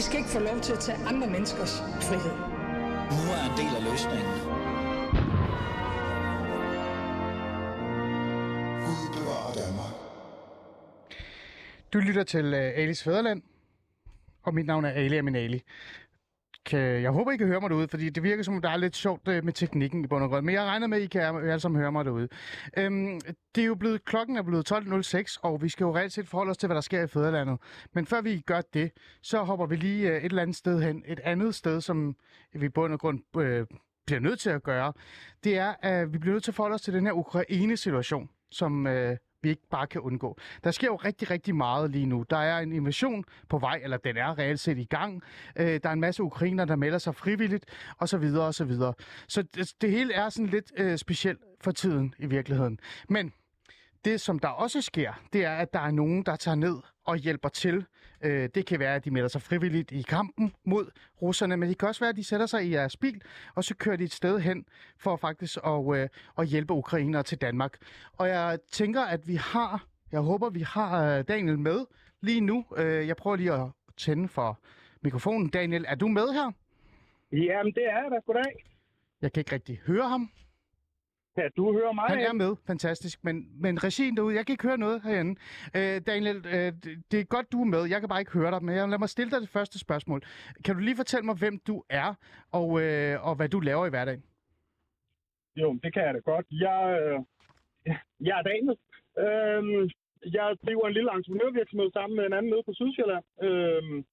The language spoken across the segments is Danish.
I skal ikke få lov til at tage andre menneskers frihed. Nu er en del af løsningen. Gud bevarer Danmark. Du lytter til uh, Alis Fæderland, og mit navn er Ali Aminali. Kan, øh, jeg håber, I kan høre mig derude, fordi det virker som om, der er lidt sjovt øh, med teknikken i bund og grund. Men jeg regner med, at I kan alle sammen høre mig derude. Øhm, det er jo blevet, klokken er blevet 12.06, og vi skal jo reelt set forholde os til, hvad der sker i Fæderlandet. Men før vi gør det, så hopper vi lige øh, et eller andet sted hen. Et andet sted, som vi i bund og grund øh, bliver nødt til at gøre, det er, at vi bliver nødt til at forholde os til den her Ukraine-situation, som Øh, vi ikke bare kan undgå. Der sker jo rigtig, rigtig meget lige nu. Der er en invasion på vej, eller den er reelt set i gang. Øh, der er en masse ukrainer, der melder sig frivilligt, og så videre, og så videre. Så det, det hele er sådan lidt øh, specielt for tiden i virkeligheden. Men det, som der også sker, det er, at der er nogen, der tager ned og hjælper til. Øh, det kan være, at de melder sig frivilligt i kampen mod russerne, men det kan også være, at de sætter sig i jeres bil, og så kører de et sted hen for faktisk at, øh, at hjælpe ukrainere til Danmark. Og jeg tænker, at vi har, jeg håber, vi har øh, Daniel med lige nu. Øh, jeg prøver lige at tænde for mikrofonen. Daniel, er du med her? Jamen, det er der. Goddag. Jeg kan ikke rigtig høre ham. Ja, du hører mig. Han er med, fantastisk. Men, men regien derude, jeg kan ikke høre noget herinde. Øh, Daniel, øh, det er godt, du er med. Jeg kan bare ikke høre dig, men jeg, lad mig stille dig det første spørgsmål. Kan du lige fortælle mig, hvem du er, og, øh, og hvad du laver i hverdagen? Jo, det kan jeg da godt. Jeg, øh, jeg er Daniel. Øh, jeg driver en lille entreprenørvirksomhed sammen med en anden nede på Sydsjælland. Øh,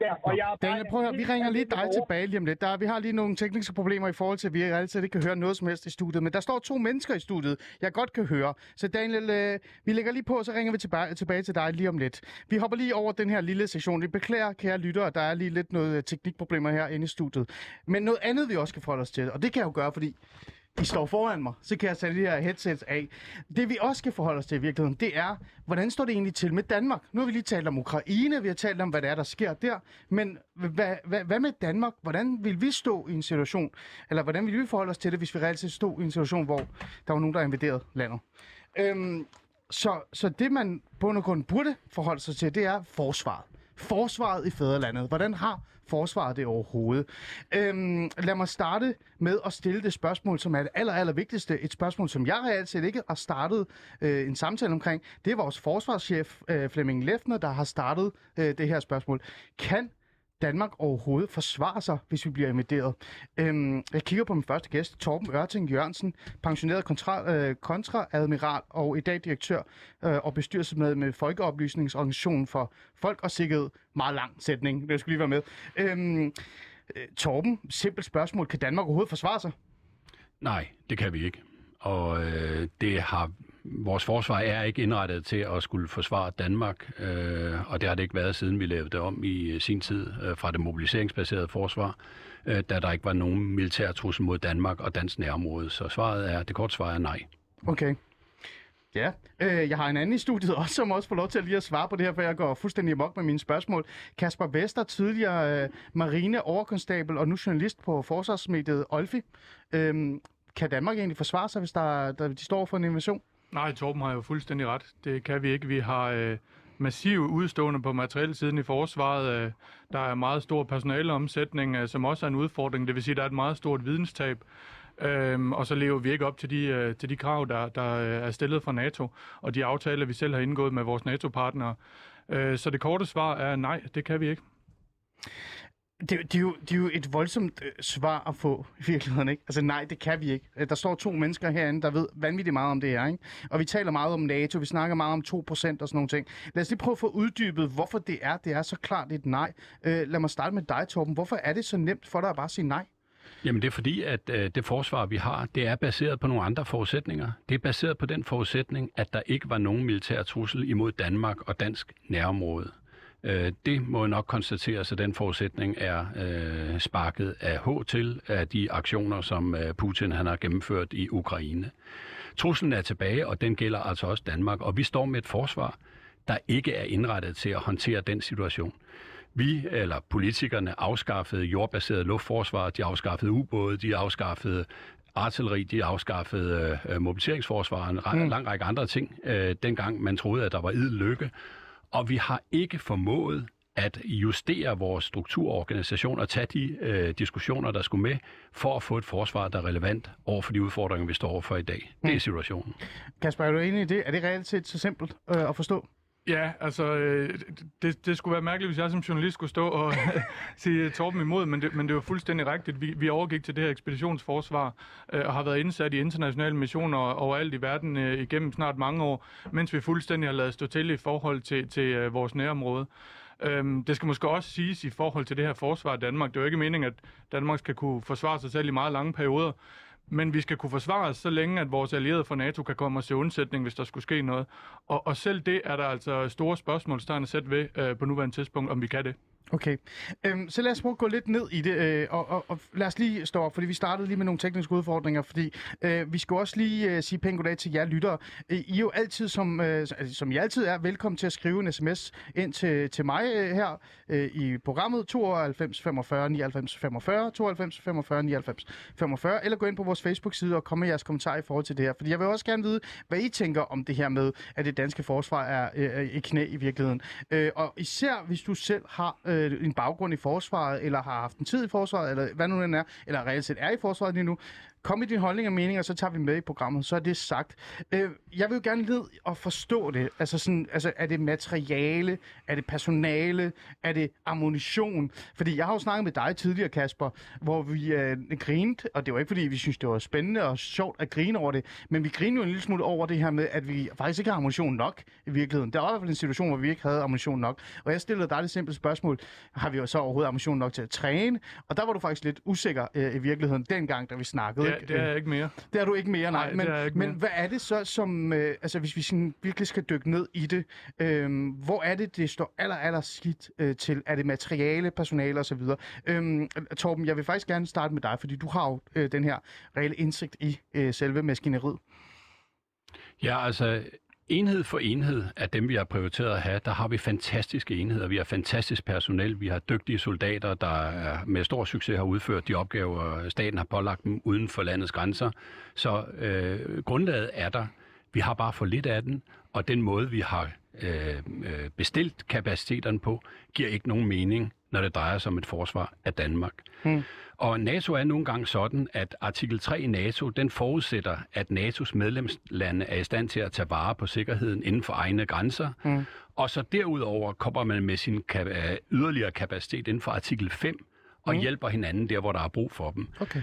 Ja, og jeg Daniel, prøv at høre, vi ringer lige dig tilbage lige om lidt. Der, vi har lige nogle tekniske problemer i forhold til, at vi altid ikke kan høre noget som helst i studiet. Men der står to mennesker i studiet, jeg godt kan høre. Så Daniel, øh, vi lægger lige på, og så ringer vi tilbage, tilbage til dig lige om lidt. Vi hopper lige over den her lille sektion. Vi beklager, kære lyttere, der er lige lidt noget teknikproblemer her inde i studiet. Men noget andet, vi også kan forholde os til, og det kan jeg jo gøre, fordi i står foran mig, så kan jeg tage de her headsets af. Det vi også skal forholde os til i virkeligheden, det er, hvordan står det egentlig til med Danmark? Nu har vi lige talt om Ukraine, vi har talt om, hvad det er, der sker der. Men hvad, hvad, hvad med Danmark? Hvordan vil vi stå i en situation, eller hvordan vil vi forholde os til det, hvis vi reelt set stod i en situation, hvor der var nogen, der invaderede landet? Øhm, så, så det, man på og grund burde forholde sig til, det er forsvaret. Forsvaret i fædrelandet. Hvordan har forsvaret det overhovedet? Øhm, lad mig starte med at stille det spørgsmål, som er det aller, aller vigtigste. Et spørgsmål, som jeg reelt set ikke har startet øh, en samtale omkring. Det er vores forsvarschef, øh, Flemming Lefner, der har startet øh, det her spørgsmål. Kan Danmark overhovedet forsvare sig, hvis vi bliver invaderet. Øhm, jeg kigger på min første gæst, Torben Ørting Jørgensen, pensioneret kontra, øh, kontraadmiral og i dag direktør øh, og bestyrelsesmedlem med Folkeoplysningsorganisationen for Folk og Sikkerhed. Meget lang sætning, det skulle lige være med. Øhm, øh, Torben, simpelt spørgsmål. Kan Danmark overhovedet forsvare sig? Nej, det kan vi ikke. Og øh, det har vores forsvar er ikke indrettet til at skulle forsvare Danmark, øh, og det har det ikke været, siden vi lavede det om i øh, sin tid øh, fra det mobiliseringsbaserede forsvar, øh, da der ikke var nogen militær trussel mod Danmark og dansk nærområde. Så svaret er, det korte svar er nej. Okay. Ja, øh, jeg har en anden i studiet også, som også får lov til at lige at svare på det her, for jeg går fuldstændig amok med mine spørgsmål. Kasper Vester, tidligere øh, marine overkonstabel og nu journalist på forsvarsmediet Olfi. Øh, kan Danmark egentlig forsvare sig, hvis der, der, de står for en invasion? Nej, Torben har jo fuldstændig ret. Det kan vi ikke. Vi har øh, massiv udstående på materielsiden i forsvaret. Øh, der er meget stor personaleomsætning, øh, som også er en udfordring. Det vil sige, at der er et meget stort videnstab. Øhm, og så lever vi ikke op til de, øh, til de krav, der, der øh, er stillet fra NATO, og de aftaler, vi selv har indgået med vores NATO-partnere. Øh, så det korte svar er nej, det kan vi ikke. Det, det, er jo, det er jo et voldsomt øh, svar at få i virkeligheden, ikke? Altså nej, det kan vi ikke. Øh, der står to mennesker herinde, der ved vanvittigt meget om det her, ikke? Og vi taler meget om NATO, vi snakker meget om 2% og sådan nogle ting. Lad os lige prøve at få uddybet, hvorfor det er, det er så klart et nej. Øh, lad mig starte med dig, Torben. Hvorfor er det så nemt for dig at bare sige nej? Jamen det er fordi, at øh, det forsvar, vi har, det er baseret på nogle andre forudsætninger. Det er baseret på den forudsætning, at der ikke var nogen militær trussel imod Danmark og dansk nærområde. Øh, det må nok konstateres, at den forudsætning er øh, sparket af H til af de aktioner, som øh, Putin han har gennemført i Ukraine. Truslen er tilbage, og den gælder altså også Danmark, og vi står med et forsvar, der ikke er indrettet til at håndtere den situation. Vi, eller politikerne, afskaffede jordbaseret luftforsvar, de afskaffede ubåde, de afskaffede artilleri, de afskaffede øh, mobiliseringsforsvar, en mm. lang række andre ting, øh, dengang man troede, at der var idel lykke. Og vi har ikke formået at justere vores strukturorganisation og tage de øh, diskussioner, der skulle med, for at få et forsvar, der er relevant over for de udfordringer, vi står overfor i dag. Det er situationen. Kasper, er du enig i det? Er det reelt set så simpelt øh, at forstå? Ja, altså, øh, det, det skulle være mærkeligt, hvis jeg som journalist skulle stå og sige øh, Torben imod, men det, men det var fuldstændig rigtigt. Vi, vi overgik til det her ekspeditionsforsvar øh, og har været indsat i internationale missioner overalt i verden øh, igennem snart mange år, mens vi fuldstændig har lavet stå til i forhold til, til øh, vores nærområde. Øhm, det skal måske også siges i forhold til det her forsvar af Danmark. Det er jo ikke meningen, at Danmark skal kunne forsvare sig selv i meget lange perioder. Men vi skal kunne forsvare os så længe, at vores allierede fra NATO kan komme os se undsætning, hvis der skulle ske noget. Og, og selv det er der altså store spørgsmålstegn at sætte ved øh, på nuværende tidspunkt, om vi kan det. Okay, øhm, så lad os prøve at gå lidt ned i det, øh, og, og, og lad os lige stå op, fordi vi startede lige med nogle tekniske udfordringer, fordi øh, vi skal også lige øh, sige pænt goddag til jer lyttere. Øh, I er jo altid, som, øh, altså, som I altid er, velkommen til at skrive en sms ind til, til mig øh, her øh, i programmet 92 45 99 45, 92 45 99 45, eller gå ind på vores Facebook-side og komme med jeres kommentarer i forhold til det her, fordi jeg vil også gerne vide, hvad I tænker om det her med, at det danske forsvar er øh, øh i knæ i virkeligheden. Øh, og især hvis du selv har øh, Øh, en baggrund i forsvaret, eller har haft en tid i forsvaret, eller hvad nu den er, eller reelt set er i forsvaret lige nu, kom med din holdning og mening, og så tager vi med i programmet, så er det sagt. Øh, jeg vil jo gerne lide at forstå det. Altså, sådan, altså, er det materiale? Er det personale? Er det ammunition? Fordi jeg har jo snakket med dig tidligere, Kasper, hvor vi øh, grinede, og det var ikke fordi, vi synes, det var spændende og sjovt at grine over det, men vi grinede jo en lille smule over det her med, at vi faktisk ikke har ammunition nok i virkeligheden. Der var i hvert fald en situation, hvor vi ikke havde ammunition nok. Og jeg stillede dig det simple spørgsmål, har vi jo så overhovedet ammunition nok til at træne? Og der var du faktisk lidt usikker øh, i virkeligheden dengang, da vi snakkede. Ja, det er jeg ikke mere. Det er du ikke mere, nej. Nej, men, det er jeg ikke men mere. hvad er det så, som... Øh, altså, hvis vi sådan virkelig skal dykke ned i det, øh, hvor er det, det står aller, aller skidt øh, til? Er det materiale, personale osv.? Øh, Torben, jeg vil faktisk gerne starte med dig, fordi du har jo øh, den her reelle indsigt i øh, selve maskineriet. Ja, altså enhed for enhed af dem, vi har prioriteret at have, der har vi fantastiske enheder. Vi har fantastisk personel. Vi har dygtige soldater, der med stor succes har udført de opgaver, staten har pålagt dem uden for landets grænser. Så øh, grundlaget er der. Vi har bare for lidt af den, og den måde, vi har øh, øh, bestilt kapaciteterne på, giver ikke nogen mening, når det drejer sig om et forsvar af Danmark. Hmm. Og NATO er nogle gange sådan, at artikel 3 i NATO, den forudsætter, at NATO's medlemslande er i stand til at tage vare på sikkerheden inden for egne grænser. Mm. Og så derudover kommer man med sin kap- yderligere kapacitet inden for artikel 5 og mm. hjælper hinanden der, hvor der er brug for dem. Okay.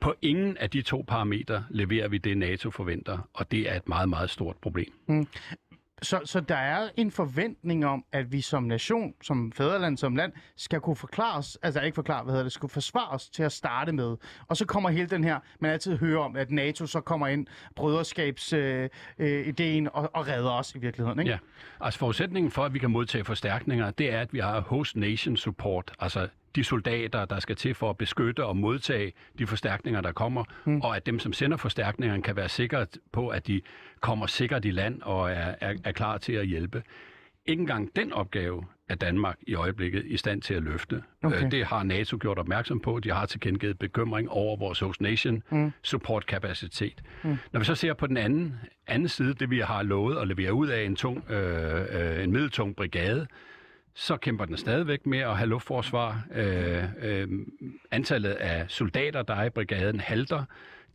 På ingen af de to parametre leverer vi det, NATO forventer, og det er et meget, meget stort problem. Så, så der er en forventning om, at vi som nation, som fædreland, som land, skal kunne forklare os, altså ikke forklare, hvad hedder det, skulle forsvare os til at starte med. Og så kommer hele den her, man altid hører om, at NATO så kommer ind, brøderskabsideen øh, øh, ideen og, og redder os i virkeligheden, ikke? Ja, altså forudsætningen for, at vi kan modtage forstærkninger, det er, at vi har host nation support, altså de soldater, der skal til for at beskytte og modtage de forstærkninger, der kommer, mm. og at dem, som sender forstærkningerne, kan være sikre på, at de kommer sikkert i land og er, er, er klar til at hjælpe. Ikke engang den opgave er Danmark i øjeblikket i stand til at løfte. Okay. Øh, Det har NATO gjort opmærksom på. De har tilkendegivet bekymring over vores host nation mm. support kapacitet. Mm. Når vi så ser på den anden, anden side, det vi har lovet at levere ud af en, tung, øh, øh, en middeltung brigade, så kæmper den stadigvæk med at have luftforsvar. Øh, øh, antallet af soldater, der er i brigaden, halter.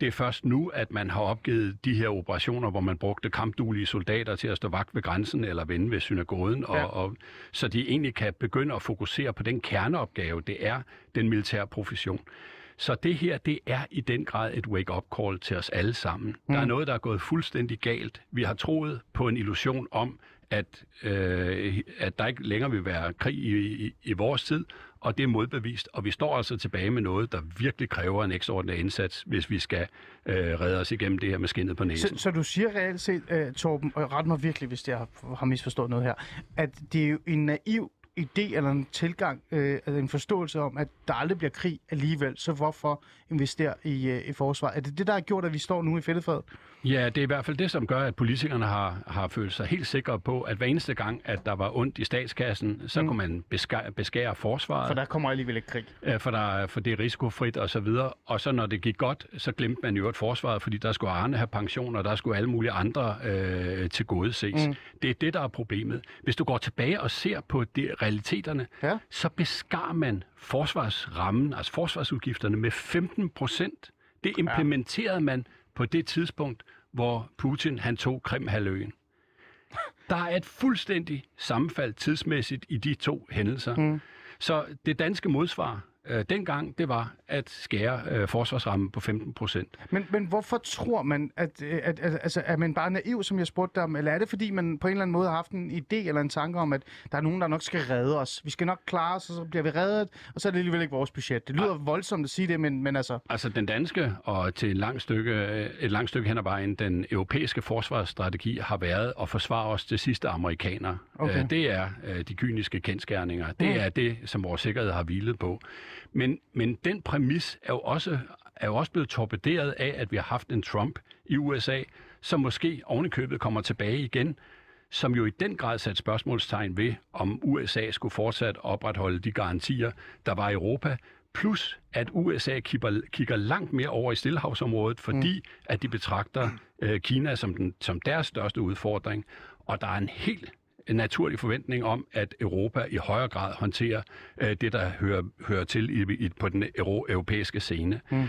Det er først nu, at man har opgivet de her operationer, hvor man brugte kampduelige soldater til at stå vagt ved grænsen eller vende ved synagogen, og, Ja. og, så de egentlig kan begynde at fokusere på den kerneopgave, det er den militære profession. Så det her, det er i den grad et wake-up call til os alle sammen. Mm. Der er noget, der er gået fuldstændig galt. Vi har troet på en illusion om, at, øh, at der ikke længere vil være krig i, i, i vores tid, og det er modbevist. Og vi står altså tilbage med noget, der virkelig kræver en ekstraordinær indsats, hvis vi skal øh, redde os igennem det her med skinnet på næsen. Så, så du siger reelt set, øh, Torben, og ret mig virkelig, hvis jeg har, har misforstået noget her, at det er jo en naiv idé eller en tilgang, øh, altså en forståelse om, at der aldrig bliver krig alligevel, så hvorfor investere i, øh, i forsvar? Er det det, der har gjort, at vi står nu i fedtefadet? Ja, det er i hvert fald det, som gør, at politikerne har, har følt sig helt sikre på, at hver eneste gang, at der var ondt i statskassen, så mm. kunne man beskære, beskære forsvaret. For der kommer alligevel ikke krig. Øh, for, der, for det er risikofrit og så videre. Og så når det gik godt, så glemte man jo et forsvaret, fordi der skulle Arne have pension, og der skulle alle mulige andre øh, til gode ses. Mm. Det er det, der er problemet. Hvis du går tilbage og ser på det realiteterne, Ja. så beskar man forsvarsrammen, altså forsvarsudgifterne, med 15 procent. Det implementerede man på det tidspunkt, hvor Putin han tog Krimhalvøen. Der er et fuldstændig sammenfald tidsmæssigt i de to hændelser. Mm. Så det danske modsvar øh, dengang, det var at skære øh, forsvarsrammen på 15 procent. Men, men hvorfor tror man, at, øh, at, at altså, er man bare naiv, som jeg spurgte dig om, eller er det fordi, man på en eller anden måde har haft en idé eller en tanke om, at der er nogen, der nok skal redde os? Vi skal nok klare os, og så bliver vi reddet, og så er det alligevel ikke vores budget. Det lyder voldsomt at sige det, men, men altså... Altså den danske og til et langt stykke, øh, et langt stykke hen ad vejen, den europæiske forsvarsstrategi har været at forsvare os til sidste amerikanere. Okay. Øh, Det er øh, de kyniske kendskærninger. Det Mm. er det, som vores sikkerhed har hvilet på. Men, men den præmis er jo, også, er jo også blevet torpederet af, at vi har haft en Trump i USA, som måske ovenikøbet kommer tilbage igen, som jo i den grad satte spørgsmålstegn ved, om USA skulle fortsat opretholde de garantier, der var i Europa, plus at USA kigger, kigger langt mere over i Stillehavsområdet, fordi mm. at de betragter øh, Kina som, den, som deres største udfordring. Og der er en helt naturlig forventning om, at Europa i højere grad håndterer øh, det, der hører, hører til i, i, på den euro, europæiske scene. Mm.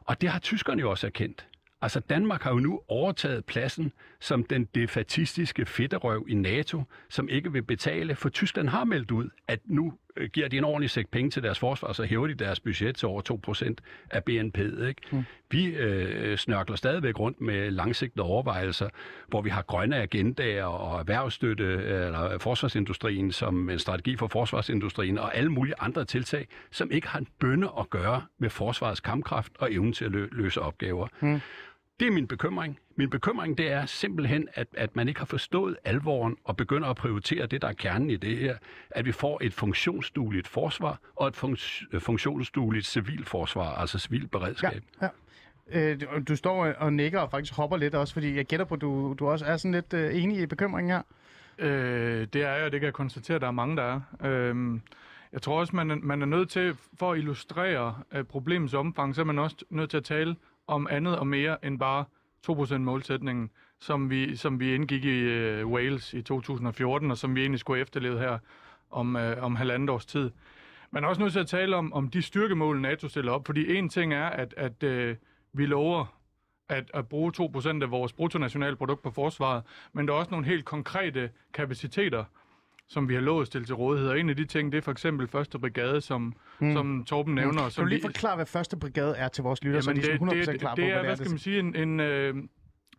Og det har tyskerne jo også erkendt. Altså Danmark har jo nu overtaget pladsen som den defatistiske fedterøv i NATO, som ikke vil betale, for Tyskland har meldt ud, at nu øh, giver de en ordentlig sæk penge til deres forsvar, så hæver de deres budget til over 2% af BNP. Ikke? Mm. Vi øh, snørkler stadigvæk rundt med langsigtede overvejelser, hvor vi har grønne agendaer og erhvervsstøtte eller forsvarsindustrien som en strategi for forsvarsindustrien og alle mulige andre tiltag, som ikke har en bønne at gøre med forsvarets kampkraft og evnen til at lø- løse opgaver. Mm. Det er min bekymring. Min bekymring det er simpelthen, at, at man ikke har forstået alvoren og begynder at prioritere det, der er kernen i det her. At vi får et funktionsdueligt forsvar og et funks- funktionsdueligt civilforsvar, altså civilberedskab. Ja, ja. Øh, du- står og nikker og faktisk hopper lidt også, fordi jeg gætter på, at du, du også er sådan lidt øh, enig i bekymringen her. Øh, det er jeg, og det kan jeg konstatere, at der er mange, der er. Øhm, jeg tror også, man er, man er nødt til, for at illustrere øh, problemets omfang, så er man også nødt til at tale om andet og mere end bare 2% målsætningen, som vi, som vi indgik i øh, Wales i 2014, og som vi egentlig skulle efterleve her om, øh, om halvandet års tid. Man er også nødt til at tale om, om de styrkemål, NATO stiller op, fordi en ting er, at, at øh, vi lover at, at bruge 2% af vores bruttonationalprodukt på forsvaret, men der er også nogle helt konkrete kapaciteter, som vi har lovet at stille til rådighed. Og en af de ting, det er for eksempel første brigade, som, mm. som Torben nævner. Kan du som lige vi- forklare, hvad første brigade er til vores lytter, så de er Jamen, sådan 100% det, det, klar det, på, det er, hvad hvad skal man sige, en, en, øh,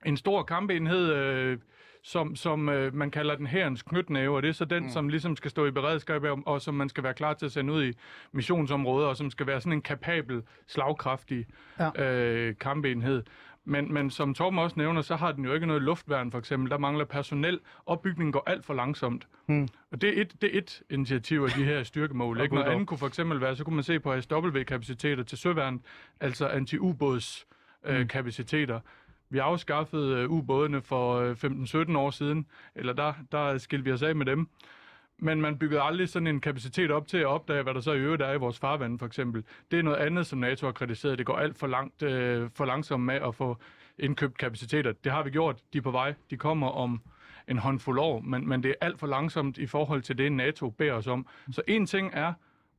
en stor kampenhed, øh, som, som øh, man kalder den herrens knytnæve, og det er så den, mm. som ligesom skal stå i beredskab, og, og som man skal være klar til at sende ud i missionsområder, og som skal være sådan en kapabel, slagkraftig ja. øh, kampenhed. Men, men som Torben også nævner, så har den jo ikke noget luftværn, for eksempel. Der mangler personel. Opbygningen går alt for langsomt. Hmm. Og det er, et, det er et initiativ af de her styrkemål. ikke? Noget andet kunne for eksempel være, så kunne man se på ASW-kapaciteter til søværn, altså anti-ubåds øh, kapaciteter. Vi afskaffede øh, ubådene for øh, 15-17 år siden, eller der, der skilte vi os af med dem. Men man byggede aldrig sådan en kapacitet op til at opdage, hvad der så i øvrigt er i vores farvand, for eksempel. Det er noget andet, som NATO har kritiseret. Det går alt for, langt, øh, for langsomt med at få indkøbt kapaciteter. Det har vi gjort. De er på vej. De kommer om en håndfuld år, men, men det er alt for langsomt i forhold til det, NATO beder os om. Så en ting er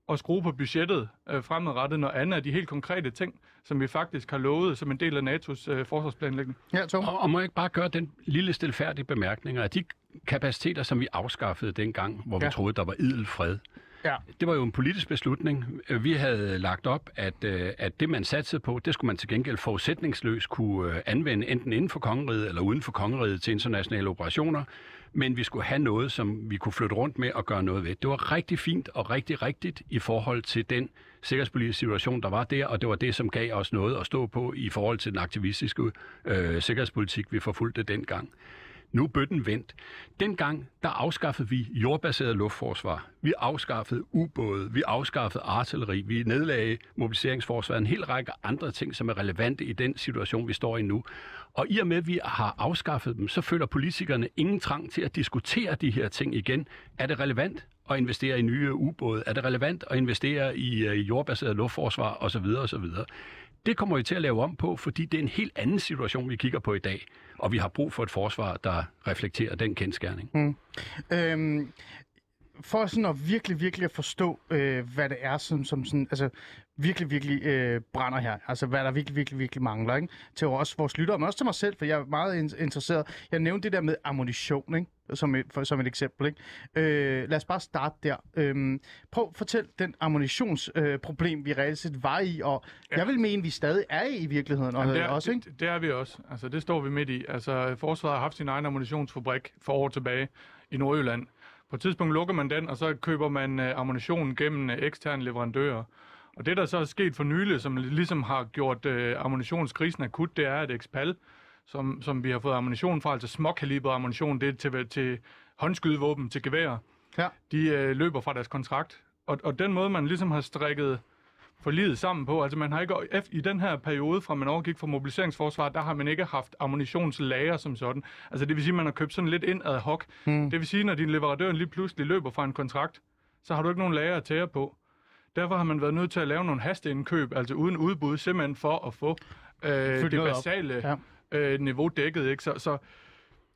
at skrue på budgettet øh, fremadrettet, når andet er de helt konkrete ting, som vi faktisk har lovet som en del af NATO's øh, forsvarsplanlægning. Ja, Tom. Og, og må jeg ikke bare gøre den lille stilfærdige bemærkning, at de kapaciteter, som vi afskaffede dengang, hvor ja. Ja. vi troede, der var idel fred, Ja. det var jo en politisk beslutning. Vi havde lagt op, at, øh, at det, man satsede på, det skulle man til gengæld forudsætningsløst kunne øh, anvende enten inden for kongeriget eller uden for kongeriget til internationale operationer. Men vi skulle have noget, som vi kunne flytte rundt med og gøre noget ved. Det var rigtig fint og rigtig rigtigt i forhold til den sikkerhedspolitiske situation, der var der, og det var det, som gav os noget at stå på i forhold til den aktivistiske øh, sikkerhedspolitik, vi forfulgte dengang. Nu er bøtten vendt. Dengang, der afskaffede vi jordbaseret luftforsvar. Vi afskaffede ubåde, vi afskaffede artilleri, vi nedlagde mobiliseringsforsvar, en hel række andre ting, som er relevante i den situation, vi står i nu. Og i og med, at vi har afskaffet dem, så føler politikerne ingen trang til at diskutere de her ting igen. Er det relevant at investere i nye ubåde? Er det relevant at investere i øh, jordbaseret luftforsvar osv. osv.? Det kommer vi til at lave om på, fordi det er en helt anden situation, vi kigger på i dag. Og vi har brug for et forsvar, der reflekterer den kendskærning. Mm. Øhm, for sådan at virkelig, virkelig at forstå, øh, hvad det er, som, som sådan, altså, virkelig, virkelig øh, brænder her. Altså, hvad der virkelig, virkelig, virkelig mangler, ikke? Til også vores lyttere, men også til mig selv, for jeg er meget in- interesseret. Jeg nævnte det der med ammunition, ikke? Som et, for, som et eksempel, ikke? Øh, lad os bare starte der. Øh, prøv at fortæl den ammunitionsproblem, øh, problem, vi reelt set var i, og ja. jeg vil mene, vi stadig er i i virkeligheden, og Jamen, det er, også, ikke? Det, det er vi også. Altså, det står vi midt i. Altså, forsvaret har haft sin egen ammunitionsfabrik for år tilbage i Nordjylland. På et tidspunkt lukker man den, og så køber man uh, ammunition gennem uh, eksterne leverandører. Og det, der så er sket for nylig, som ligesom har gjort uh, ammunitionskrisen akut, det er, at Expal, som, som vi har fået ammunition fra, altså småkalibret ammunition, det er til, til håndskydevåben, til gevær, Ja. de uh, løber fra deres kontrakt. Og, og den måde, man ligesom har strikket forlidet sammen på. Altså man har ikke, i den her periode, fra man overgik fra mobiliseringsforsvaret, der har man ikke haft ammunitionslager som sådan. Altså det vil sige, at man har købt sådan lidt ind ad hoc. Mm. Det vil sige, når din leverandør lige pludselig løber fra en kontrakt, så har du ikke nogen lager at tære på. Derfor har man været nødt til at lave nogle hasteindkøb, altså uden udbud, simpelthen for at få øh, det basale Ja. øh, niveau dækket. Ikke? Så, så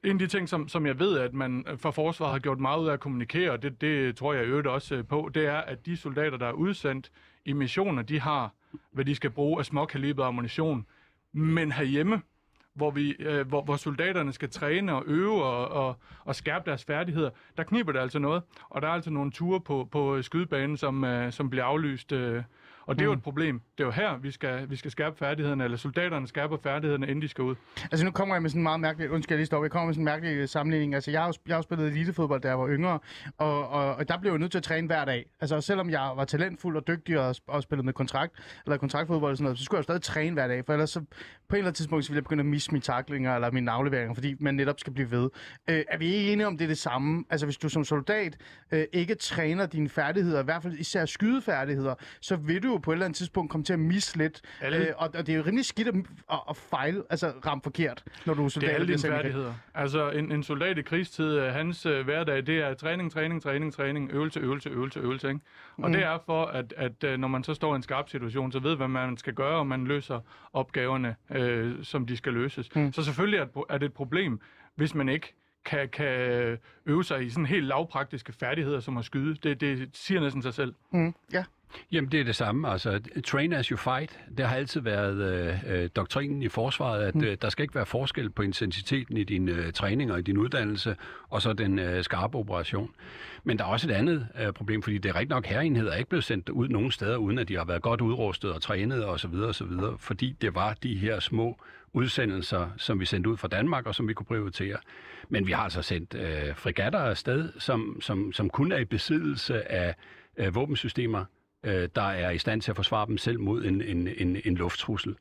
en af de ting, som, som jeg ved, at man øh, fra forsvaret har gjort meget ud af at kommunikere, og det, det tror jeg i øvrigt også øh, på, det er, at de soldater, der er udsendt i missioner, de har, hvad de skal bruge af småkalibret ammunition. Men herhjemme, hvor, vi, øh, hvor, hvor soldaterne skal træne og øve og, og, og skærpe deres færdigheder, der kniber det altså noget. Og der er altså nogle ture på, på skydebanen, som, øh, som bliver aflyst. Øh, og det er jo et problem. Det er jo her, vi skal, vi skal skærpe færdighederne, eller soldaterne skærper færdighederne, inden de skal ud. Altså nu kommer jeg med sådan en meget mærkelig, undskyld jeg lige stoppe, jeg kommer med sådan en mærkelig øh, sammenligning. Altså jeg har jo, jeg har jo spillet elitefodbold, da jeg var yngre, og, og, og der blev jeg nødt til at træne hver dag. Altså selvom jeg var talentfuld og dygtig og, og spillede med kontrakt, eller kontraktfodbold og sådan noget, så skulle jeg jo stadig træne hver dag, for ellers så på en eller anden tidspunkt, så ville jeg begynde at misse mine taklinger eller mine afleveringer, fordi man netop skal blive ved. Øh, er vi ikke enige om det er det samme? Altså hvis du som soldat øh, ikke træner dine færdigheder, i hvert fald især skydefærdigheder, så vil du jo på et eller andet tidspunkt komme til at misse lidt. Alle- Øh, og, og det er jo rimelig skidt at, at, at fejle, altså ramme forkert, når du er soldat. Det er alle dine færdigheder. Altså, en, en soldat i krigstid, øh, hans øh, hverdag, det er træning, træning, træning, træning, øvelse, øvelse, øvelse, øvelse, ikke? Og det er for, at, at øh, når man så står i en skarp situation, så ved, hvad man skal gøre, og man løser opgaverne, øh, som de skal løses. Mm. Så selvfølgelig er det, er det et problem, hvis man ikke kan, kan øve sig i sådan helt lavpraktiske færdigheder, som at skyde. Det, det siger næsten sig selv. Mm, ja. Jamen, det er det samme. Altså, train as you fight. Det har altid været øh, øh, doktrinen i forsvaret, at øh, der skal ikke være forskel på intensiteten i din øh, træning og i din uddannelse, og så den øh, skarpe operation. Men der er også et andet øh, problem, fordi det er rigtig nok, herrenheder er ikke blevet sendt ud nogen steder, uden at de har været godt udrustet og trænet osv. osv. Fordi det var de her små udsendelser, som vi sendte ud fra Danmark, og som vi kunne prioritere. Men vi har altså sendt øh, fregatter afsted, som, som, som kun er i besiddelse af øh, våbensystemer, øh, der er i stand til at forsvare dem selv mod en, en, en, en lufttrussel.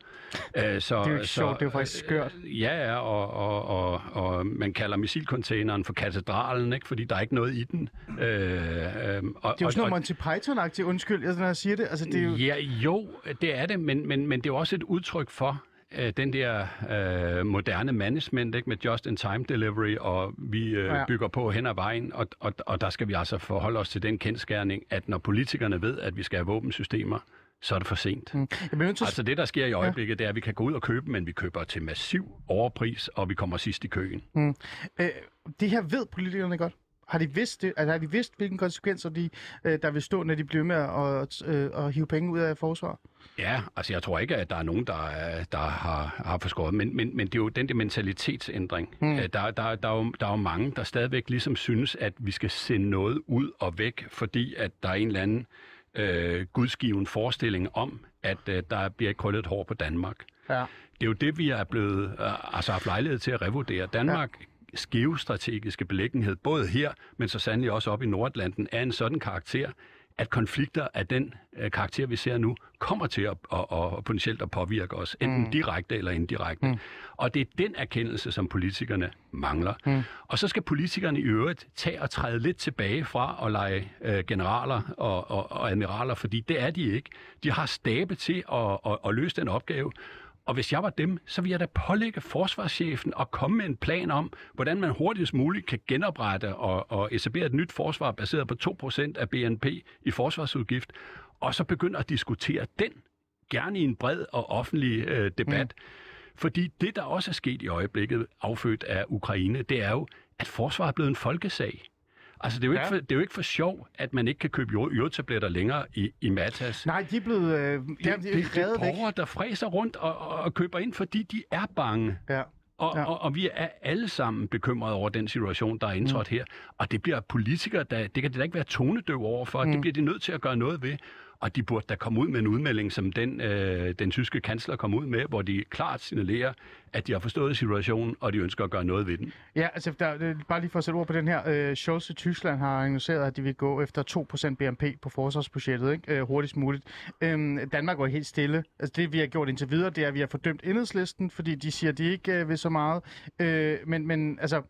Øh, så, Det er jo ikke sjovt, det er jo faktisk skørt. Øh, ja, ja, og, og, og, og man kalder missilcontaineren for katedralen, ikke? fordi der er ikke noget i den. Øh, øh, og, Det er jo sådan noget Monty Python-agtigt, undskyld, jeg, når jeg siger det. Altså, det er jo... Ja, jo, det er det, men, men, men det er jo også et udtryk for øh, den der øh, moderne management ikke, med just-in-time delivery, og vi øh, Ja. ja. bygger på hen ad vejen, og, og, og der skal vi altså forholde os til den kendskærning, at når politikerne ved, at vi skal have våbensystemer, så er det for sent. Mm. Jeg bliver nødt til Altså det, der sker i øjeblikket, det er, at vi kan gå ud og købe, men vi køber til massiv overpris, og vi kommer sidst i køen. Øh, det her ved politikerne godt. Har de vidst det? Altså, har de vidst, hvilke konsekvenser de, øh, der vil stå, når de bliver med at, øh, at hive penge ud af forsvar? Ja, altså jeg tror ikke, at der er nogen, der, er- der har, har forskåret, men, men, men det er jo den der mentalitetsændring. Mm. Der, der, der, er jo, der er jo mange, der stadigvæk ligesom synes, at vi skal sende noget ud og væk, fordi at der er en eller anden øh, gudsgiven forestilling om, at øh, der bliver krøllet et hår på Danmark. Ja. Det er jo det, vi er blevet øh, altså haft lejlighed til at revurdere. Danmark ja. Geostrategiske beliggenhed, både her, men så sandelig også op i Nordatlanten, er en sådan karakter, at konflikter af den øh, karakter, vi ser nu, kommer til at, at, at potentielt at påvirke os, enten mm. direkte eller indirekte. Mm. Og det er den erkendelse, som politikerne mangler. Mm. Og så skal politikerne i øvrigt tage og træde lidt tilbage fra at lege øh, generaler og, og, og admiraler, fordi det er de ikke. De har stabe til at, at, at løse den opgave. Og hvis jeg var dem, så ville jeg da pålægge forsvarschefen at komme med en plan om, hvordan man hurtigst muligt kan genoprette og, og etablere et nyt forsvar baseret på 2% af BNP i forsvarsudgift, og så begynde at diskutere den, gerne i en bred og offentlig øh, debat. Mm. Fordi det, der også er sket i øjeblikket, affødt af Ukraine, det er jo, at forsvaret er blevet en folkesag. Altså, det er, jo ikke Ja. for, det er jo ikke for sjov, at man ikke kan købe jod- jodtabletter længere i, i Matas. Nej, de er blevet øh, ja, det, de det, det er revet væk. borgere, der fræser rundt og, og, og køber ind, fordi de er bange. Ja. Og, Ja. og, og vi er alle sammen bekymrede over den situation, der er indtrådt mm. her. Og det bliver politikere, der, det kan de da ikke være tonedøv over for. Mm. Det bliver de nødt til at gøre noget ved. Og de burde da komme ud med en udmelding, som den, øh, den tyske kansler kom ud med, hvor de klart signalerer, at de har forstået situationen, og de ønsker at gøre noget ved den. Ja, altså der, øh, bare lige for at sætte ord på den her. Øh, Scholz i Tyskland har annonceret, at de vil gå efter 2% BNP på forsvarsbudgettet ikke? Øh, hurtigst muligt. Øh, Danmark går helt stille. Altså det vi har gjort indtil videre, det er, at vi har fordømt enhedslisten, fordi de siger, at de ikke øh, vil så meget. Øh, men, men altså,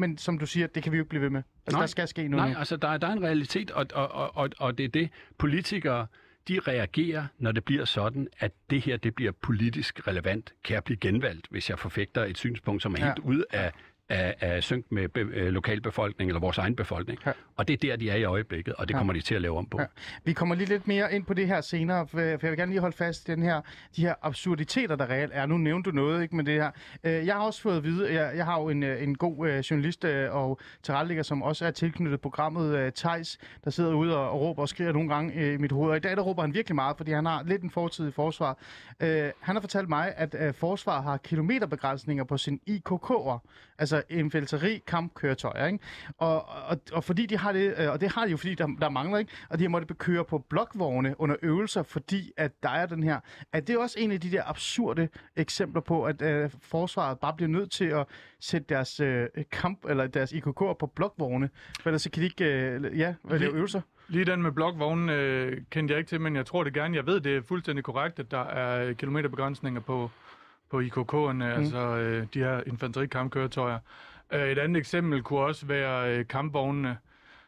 men som du siger, det kan vi jo ikke blive ved med. Altså Nej. der skal ske noget. Nej, altså der, er- der er en realitet, og, og, og, og, og det er det. Politikere, de reagerer, når det bliver sådan, at det her det bliver politisk relevant. Kan jeg blive genvalgt, hvis jeg forfægter et synspunkt, som er Ja. helt ude af, af, af synk med be, øh, lokalbefolkningen eller vores egen befolkning. Ja. Og det er der, de er i øjeblikket, og det Ja. kommer de til at lave om på. Ja. Vi kommer lige lidt mere ind på det her senere, for jeg vil gerne lige holde fast i den her, de her absurditeter, der reelt er. Nu nævnte du noget ikke med det her. Øh, Jeg har også fået at vide, jeg, jeg har jo en, øh, en god journalist og tilrettelægger, som også er tilknyttet programmet Tejs, der sidder ude og, råber og skriger nogle gange i mit hoved. Og i dag der råber han virkelig meget, fordi han har lidt en fortid i forsvar. Han har fortalt mig, at øh, forsvar har kilometerbegrænsninger på sin IKK'er, altså infanteri kampkøretøjer, ikke? Og, og, og fordi de har det, øh, og det har de jo, fordi der, der mangler, ikke? Og de har måttet køre på blokvogne under øvelser, fordi at der er den her. Er det også en af de der absurde eksempler på, at øh, forsvaret bare bliver nødt til at sætte deres øh, kamp, eller deres IKK'er på blokvogne, for ellers så kan de ikke øh, ja, lave øvelser? Lige den med blokvognen øh, kendte jeg ikke til, men jeg tror det gerne. Jeg ved, det er fuldstændig korrekt, at der er kilometerbegrænsninger på, på IKK'erne, mm. altså øh, de her infanterikampkøretøjer. Øh, et andet eksempel kunne også være øh, kampvognene,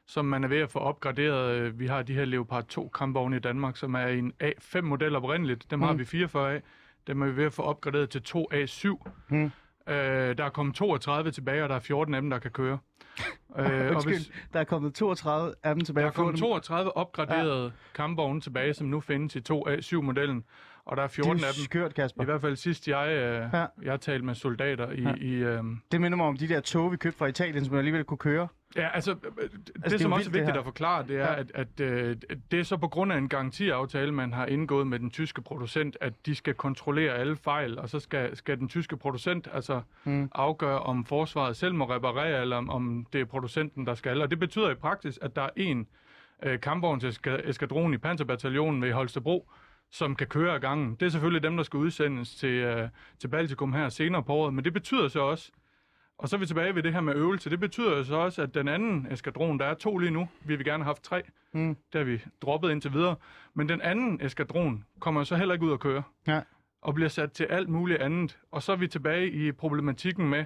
som man er ved at få opgraderet. Øh, Vi har de her Leopard 2 kampvogne i Danmark, som er en A5-model oprindeligt. Dem mm. har vi 44 af. Dem er vi ved at få opgraderet til 2 A7. Mm. Øh, der er kommet 32 tilbage, og der er 14 af dem, der kan køre. øh, og Undskyld, der er kommet 32 af dem tilbage. der er kommet Få dem- 32 opgraderede ja. kampvogne tilbage, som nu findes i 2A7-modellen, og der er Det 14 er af dem. skørt, Kasper. I hvert fald sidst jeg, øh, Ja. jeg talte med soldater i... Ja. I øh, Det minder mig om de der tog, vi købte fra Italien, som alligevel kunne køre. ja, altså, øh, det, det er det som også er det vigtigt at forklare, det er, Ja. at, at øh, det er så på grund af en garantiaftale, man har indgået med den tyske producent, at de skal kontrollere alle fejl, og så skal, skal den tyske producent altså Mm. afgøre, om forsvaret selv må reparere, eller om, om det er producenten, der skal. Og det betyder i praksis, at der er en øh, kampvognseskadron i Panserbataljonen ved Holstebro, som kan køre af gangen. Det er selvfølgelig dem, der skal udsendes til, øh, til Baltikum her senere på året, men det betyder så også, og så er vi tilbage ved det her med øvelse, det betyder så også, at den anden eskadron, der er to lige nu, vi vil gerne have haft tre, Mm. det har vi droppet indtil videre, men den anden eskadron kommer så heller ikke ud at køre, Ja. og bliver sat til alt muligt andet, og så er vi tilbage i problematikken med,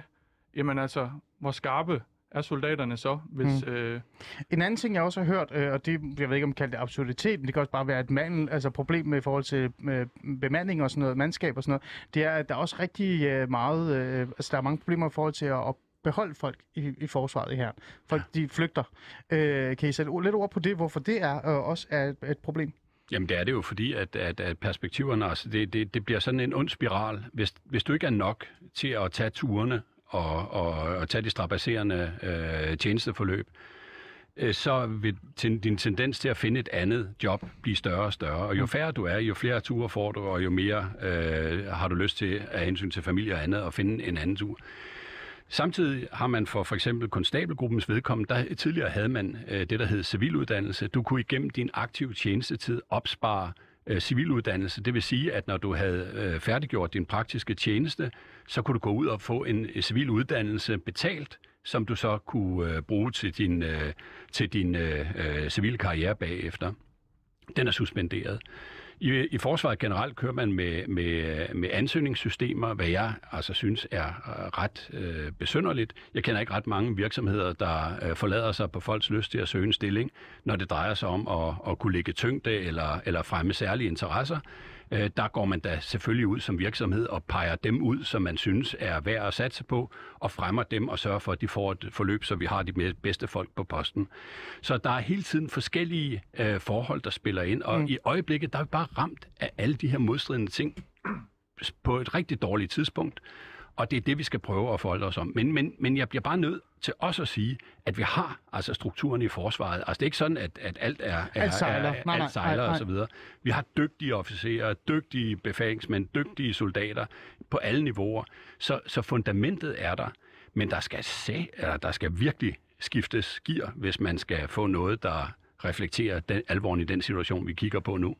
jamen altså, hvor skarpe er soldaterne så, hvis... Mm. Øh, En anden ting, jeg også har hørt, øh, og det, jeg ved ikke, om man kalder det absurditet, men det kan også bare være et mangel, altså problem med i forhold til øh, bemanding og sådan noget, mandskab og sådan noget, det er, at der er også rigtig øh, meget, øh, altså der er mange problemer i forhold til at, at beholde folk i, i forsvaret her. Folk, ja. de flygter. Øh, kan I sætte lidt ord på det, hvorfor det er øh, også er et, et problem? Jamen det er det jo fordi, at, at, at perspektiverne, altså det, det, det bliver sådan en ond spiral. Hvis, hvis du ikke er nok til at tage turene og, og, og tage de strapasserende øh, tjenesteforløb, øh, så vil ten, din tendens til at finde et andet job blive større og større. Og jo færre du er, jo flere ture får du, og jo mere øh, har du lyst til af hensyn til familie og andet at finde en anden tur. Samtidig har man for for eksempel konstabelgruppens vedkommende, der tidligere havde man øh, det, der hed civiluddannelse. Du kunne igennem din aktive tjenestetid opspare øh, civiluddannelse. Det vil sige, at når du havde øh, færdiggjort din praktiske tjeneste, så kunne du gå ud og få en øh, civil uddannelse betalt, som du så kunne øh, bruge til din, øh, til din øh, øh, civile karriere bagefter. Den er suspenderet. I, I forsvaret generelt kører man med, med, med ansøgningssystemer, hvad jeg altså synes er øh, ret øh, besynderligt. Jeg kender ikke ret mange virksomheder, der øh, forlader sig på folks lyst til at søge en stilling, når det drejer sig om at, at kunne lægge tyngde eller, eller fremme særlige interesser. Øh, der går man da selvfølgelig ud som virksomhed og peger dem ud, som man synes er værd at satse på, og fremmer dem og sørger for, at de får et forløb, så vi har de bedste folk på posten. Så der er hele tiden forskellige øh, forhold, der spiller ind, og mm. i øjeblikket, der er vi bare ramt af alle de her modstridende ting på et rigtig dårligt tidspunkt, og det er det, vi skal prøve at forholde os om. Men, men, men jeg bliver bare nødt til også at sige, at vi har altså strukturen i forsvaret. Altså det er ikke sådan, at, at alt er, er, Alt sejler. er, nej, alt sejler nej, nej. og så videre. Vi har dygtige officerer, dygtige befalingsmænd, dygtige soldater på alle niveauer. Så, så fundamentet er der, men der skal, se, eller der skal virkelig skiftes gear, hvis man skal få noget, der reflekterer den, alvoren i den situation, vi kigger på nu.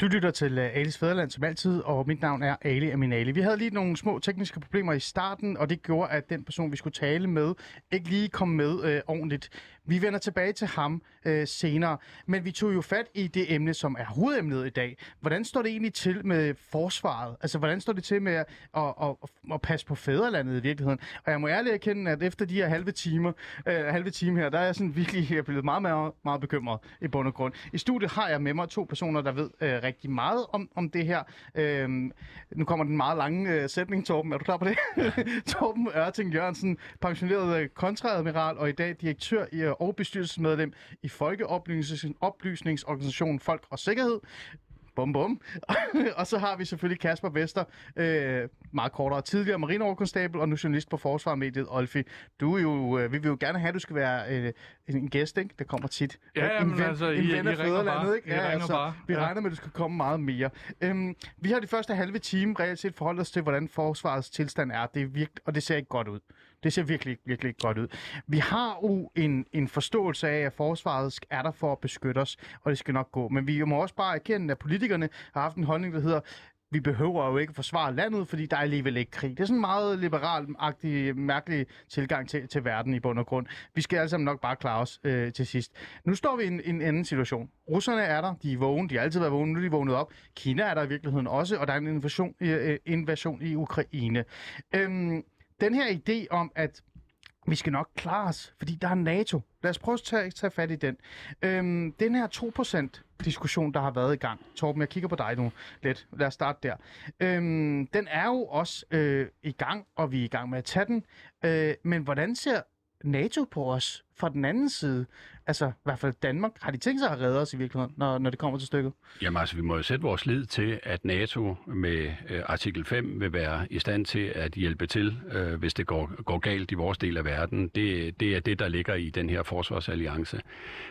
Du lytter til øh, Alis Fæderland som altid, og mit navn er Ali Aminali. Vi havde lige nogle små tekniske problemer i starten, og det gjorde, at den person, vi skulle tale med, ikke lige kom med øh, ordentligt. Vi vender tilbage til ham uh, senere, men vi tog jo fat i det emne, som er hovedemnet i dag. Hvordan står det egentlig til med forsvaret? Altså, hvordan står det til med at, at, at, at passe på fædrelandet i virkeligheden? Og jeg må ærligt erkende, at efter de her halve timer, uh, halve time her, der er jeg sådan virkelig jeg er blevet meget, meget, meget bekymret i bund og grund. I studiet har jeg med mig to personer, der ved uh, rigtig meget om, om det her. Øhm, nu kommer den meget lange uh, sætning, Torben. Er du klar på det? Torben Ørting Jørgensen, pensioneret uh, kontraadmiral og i dag direktør i, uh, og bestyrelsesmedlem i Folkeoplysningsorganisationen Folk og Sikkerhed. Bum, bum. og så har vi selvfølgelig Kasper Vester, øh, meget kortere tidligere marineoverkonstabel og nu journalist på Forsvarmediet Olfi. Du er jo, øh, vi vil jo gerne have, at du skal være øh, en gæst, ikke? Der kommer tit. Ja, en men altså, en I- ven I af ringer ikke? I ringer bare. Vi Ja. regner med, at du skal komme meget mere. Øhm, vi har de første halve time reelt set forholdt os til, hvordan forsvarets tilstand er. Det er virkelig, og det ser ikke godt ud. Det ser virkelig, virkelig godt ud. Vi har jo en, en forståelse af, at forsvaret er der for at beskytte os, og det skal nok gå. Men vi må også bare erkende, at politikerne har haft en holdning, der hedder, vi behøver jo ikke forsvare landet, fordi der er alligevel ikke krig. Det er sådan en meget liberal-agtig, mærkelig tilgang til, til verden i bund og grund. Vi skal alle sammen nok bare klare os øh, til sidst. Nu står vi i en, en anden situation. Russerne er der, de er vågne, de har altid været vågne, nu er de vågnet op. Kina er der i virkeligheden også, og der er en invasion, øh, øh invasion i Ukraine. Øhm, den her idé om, at vi skal nok klare os, fordi der er NATO. Lad os prøve at tage, tage fat i den. Øhm, den her 2%-diskussion, der har været i gang. Torben, jeg kigger på dig nu lidt. Lad os starte der. Øhm, den er jo også øh, i gang, og vi er i gang med at tage den. Øh, men hvordan ser NATO på os fra den anden side? Altså, i hvert fald Danmark. Har de tænkt sig at redde os i virkeligheden, når, når det kommer til stykket? Jamen altså, vi må jo sætte vores lid til, at NATO med øh, artikel 5 vil være i stand til at hjælpe til, øh, hvis det går, går galt i vores del af verden. Det, det er det, der ligger i den her forsvarsalliance.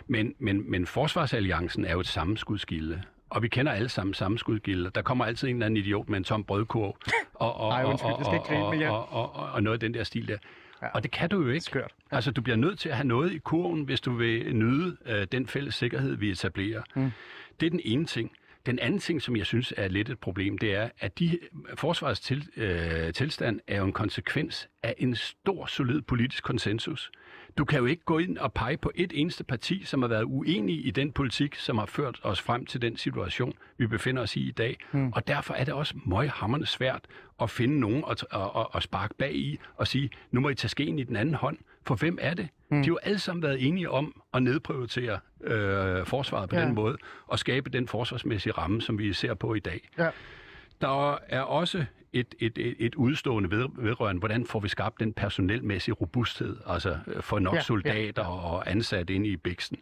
Men, men, men forsvarsalliancen er jo et sammenskudskilde. Og vi kender alle sammen sammenskudgilder. Der kommer altid en eller anden idiot med en tom brødkurv. Og, og, og, og, jeg- og, og, og, og noget af den der stil der. Ja. Og det kan du jo ikke. Skørt. Altså, du bliver nødt til at have noget i kurven, hvis du vil nyde øh, den fælles sikkerhed, vi etablerer. Mm. Det er den ene ting. Den anden ting, som jeg synes er lidt et problem, det er, at de forsvarets til, øh, tilstand er jo en konsekvens af en stor, solid politisk konsensus. Du kan jo ikke gå ind og pege på et eneste parti, som har været uenig i den politik, som har ført os frem til den situation, vi befinder os i i dag. Mm. Og derfor er det også møghammerende svært at finde nogen at, at, at, at sparke bag i og sige, nu må I tage skeen i den anden hånd. For hvem er det? Mm. De har jo alle sammen været enige om at nedprioritere øh, forsvaret på ja. den måde og skabe den forsvarsmæssige ramme, som vi ser på i dag. Ja. Der er også et, et, et, et udstående ved, vedrørende, hvordan får vi skabt den personelmæssige robusthed, altså øh, for nok Ja, ja, ja, soldater ja. og ansat inde i Bæksten.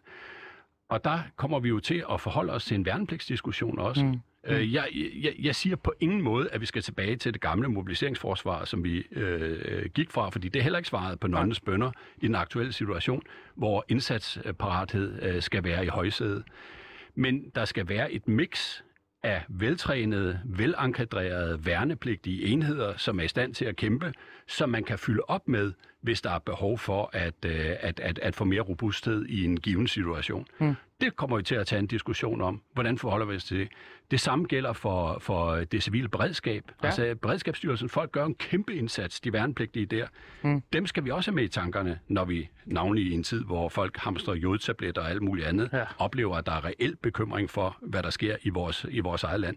Og der kommer vi jo til at forholde os til en værnepligtsdiskussion også. Mm. Øh, jeg, jeg, jeg siger på ingen måde, at vi skal tilbage til det gamle mobiliseringsforsvar, som vi øh, gik fra, fordi det er heller ikke svaret på nonnes bønder i den aktuelle situation, hvor indsatsparathed øh, skal være i højsædet. Men der skal være et mix af veltrænede, velankadrerede, værnepligtige enheder, som er i stand til at kæmpe, som man kan fylde op med, hvis der er behov for at, øh, at, at, at få mere robusthed i en given situation. Mm. Det kommer vi til at tage en diskussion om. Hvordan forholder vi os til det? Det samme gælder for, for det civile beredskab. Ja. Altså Beredskabsstyrelsen, folk gør en kæmpe indsats, de værnepligtige der. Mm. Dem skal vi også have med i tankerne, når vi, navnlig i en tid, hvor folk hamstrer jodtabletter og alt muligt andet, ja. oplever, at der er reel bekymring for, hvad der sker i vores, i vores eget land.